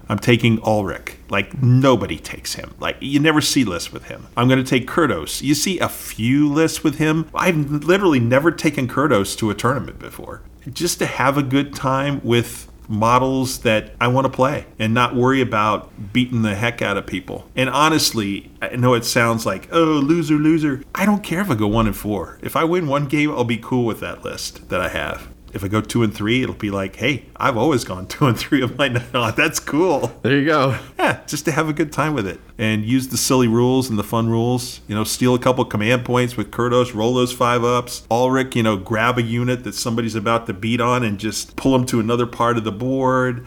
I'm taking Ulrich. Like nobody takes him. Like you never see lists with him. I'm going to take Kurdoss. You see a few lists with him. I've literally never taken Kurdoss to a tournament before. Just to have a good time with models that I want to play and not worry about beating the heck out of people. And honestly, I know it sounds like, oh, loser, loser. I don't care if I go one and four. If I win one game, I'll be cool with that list that I have. If I go two and three, it'll be like, hey, I've always gone <laughs> two and three of my <laughs> oh, That's cool. There you go. Yeah, just to have a good time with it and use the silly rules and the fun rules. You know, steal a couple command points with Kurdoss, roll those five ups. Ulrich, you know, grab a unit that somebody's about to beat on and just pull them to another part of the board.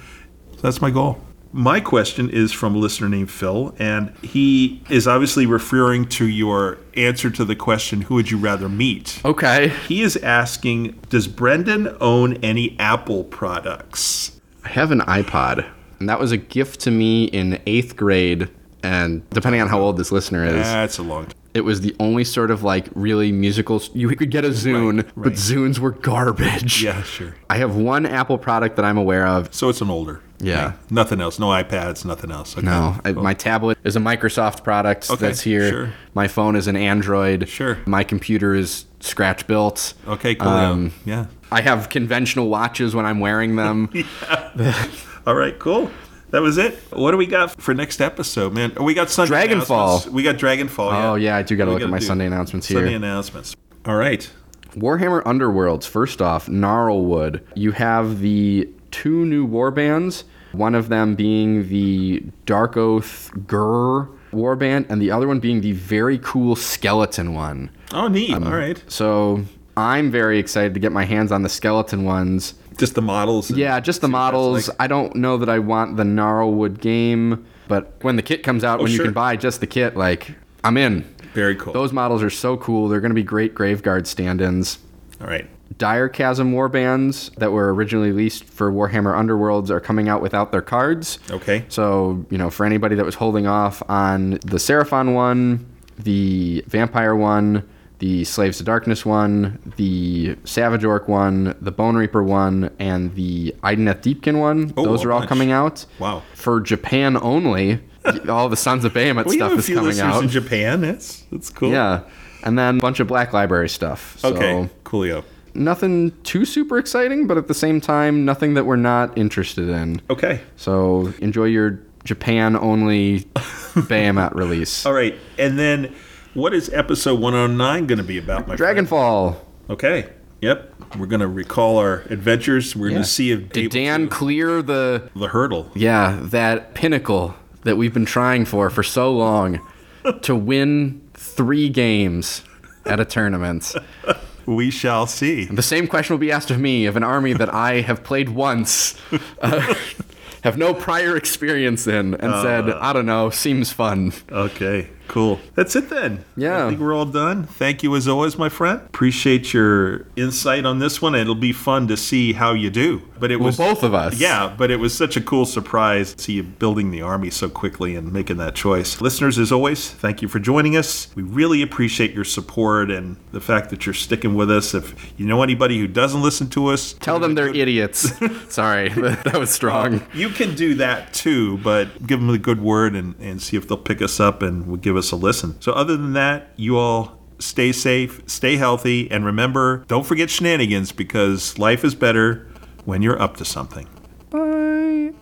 So that's my goal. My question is from a listener named Phil, and he is obviously referring to your answer to the question, Who would you rather meet? Okay. He is asking, Does Brendan own any Apple products? I have an iPod, and that was a gift to me in eighth grade. And depending on how old this listener is, That's a long time. it was the only sort of like really musical. You could get a Zune, but right. Zunes were garbage. Yeah, sure. I have one Apple product that I'm aware of. So it's an older. Yeah. thing. Nothing else. No iPads, nothing else. Okay. No, I, Cool. my tablet is a Microsoft product Okay, that's here. sure. My phone is an Android. Sure. My computer is scratch built. Okay, cool. Um, yeah. I have conventional watches when I'm wearing them. <laughs> All right, cool. That was it. What do we got for next episode, man? Oh, We got Sunday Dragonfall. We got Dragonfall. Oh, yeah, I do gotta look at my Sunday announcements here. Sunday announcements. All right. Warhammer Underworlds. First off, Gnarlwood. You have the two new warbands. One of them being the Dark Oath Gur warband, and the other one being the very cool skeleton one. Oh, neat. Um, All right. So I'm very excited to get my hands on the skeleton ones. Just the models. Yeah, just the see what that's models. like. I don't know that I want the Gnarlwood game, but when the kit comes out, Oh, when you can buy just the kit, like I'm in. Very cool. Those models are so cool. They're going to be great Graveguard stand-ins. All right. Dire Chasm warbands that were originally released for Warhammer Underworlds are coming out without their cards. Okay. So, you know, for anybody that was holding off on the Seraphon one, the Vampire one, the Slaves to Darkness one, the Savage Orc one, the Bone Reaper one, and the Idoneth Deepkin one, Oh, those are all bunch. coming out. Wow. For Japan only, <laughs> all the Sons of Behemat stuff is coming out. in Japan. That's that's cool. Yeah. And then a bunch of Black Library stuff. So Okay. Coolio. Nothing too super exciting, but at the same time, nothing that we're not interested in. Okay. So enjoy your Japan only <laughs> Behemat release. All right. And then, what is episode 109 going to be about, my friend? Dragonfall. Okay. Yep. We're going to recall our adventures. We're going to see if Did Dan clear the the hurdle. yeah that pinnacle that we've been trying for for so long <laughs> to win three games at a tournament? <laughs> We shall see. The same question will be asked of me of an army that I have played once, uh, <laughs> have no prior experience in, and said, I don't know, seems fun. Okay, cool. That's it then. Yeah. I think we're all done. Thank you as always, my friend. Appreciate your insight on this one. It'll be fun to see how you do. But it Well, was both of us. Yeah, but it was such a cool surprise to see you building the army so quickly and making that choice. Listeners, as always, thank you for joining us. We really appreciate your support and the fact that you're sticking with us. If you know anybody who doesn't listen to us, Tell them they're <laughs> idiots. <laughs> Sorry, <laughs> that was strong. You can do that too, but give them a good word and, and see if they'll pick us up and we'll give us a listen. So, other than that, you all stay safe, stay healthy, and remember don't forget shenanigans because life is better when you're up to something. Bye.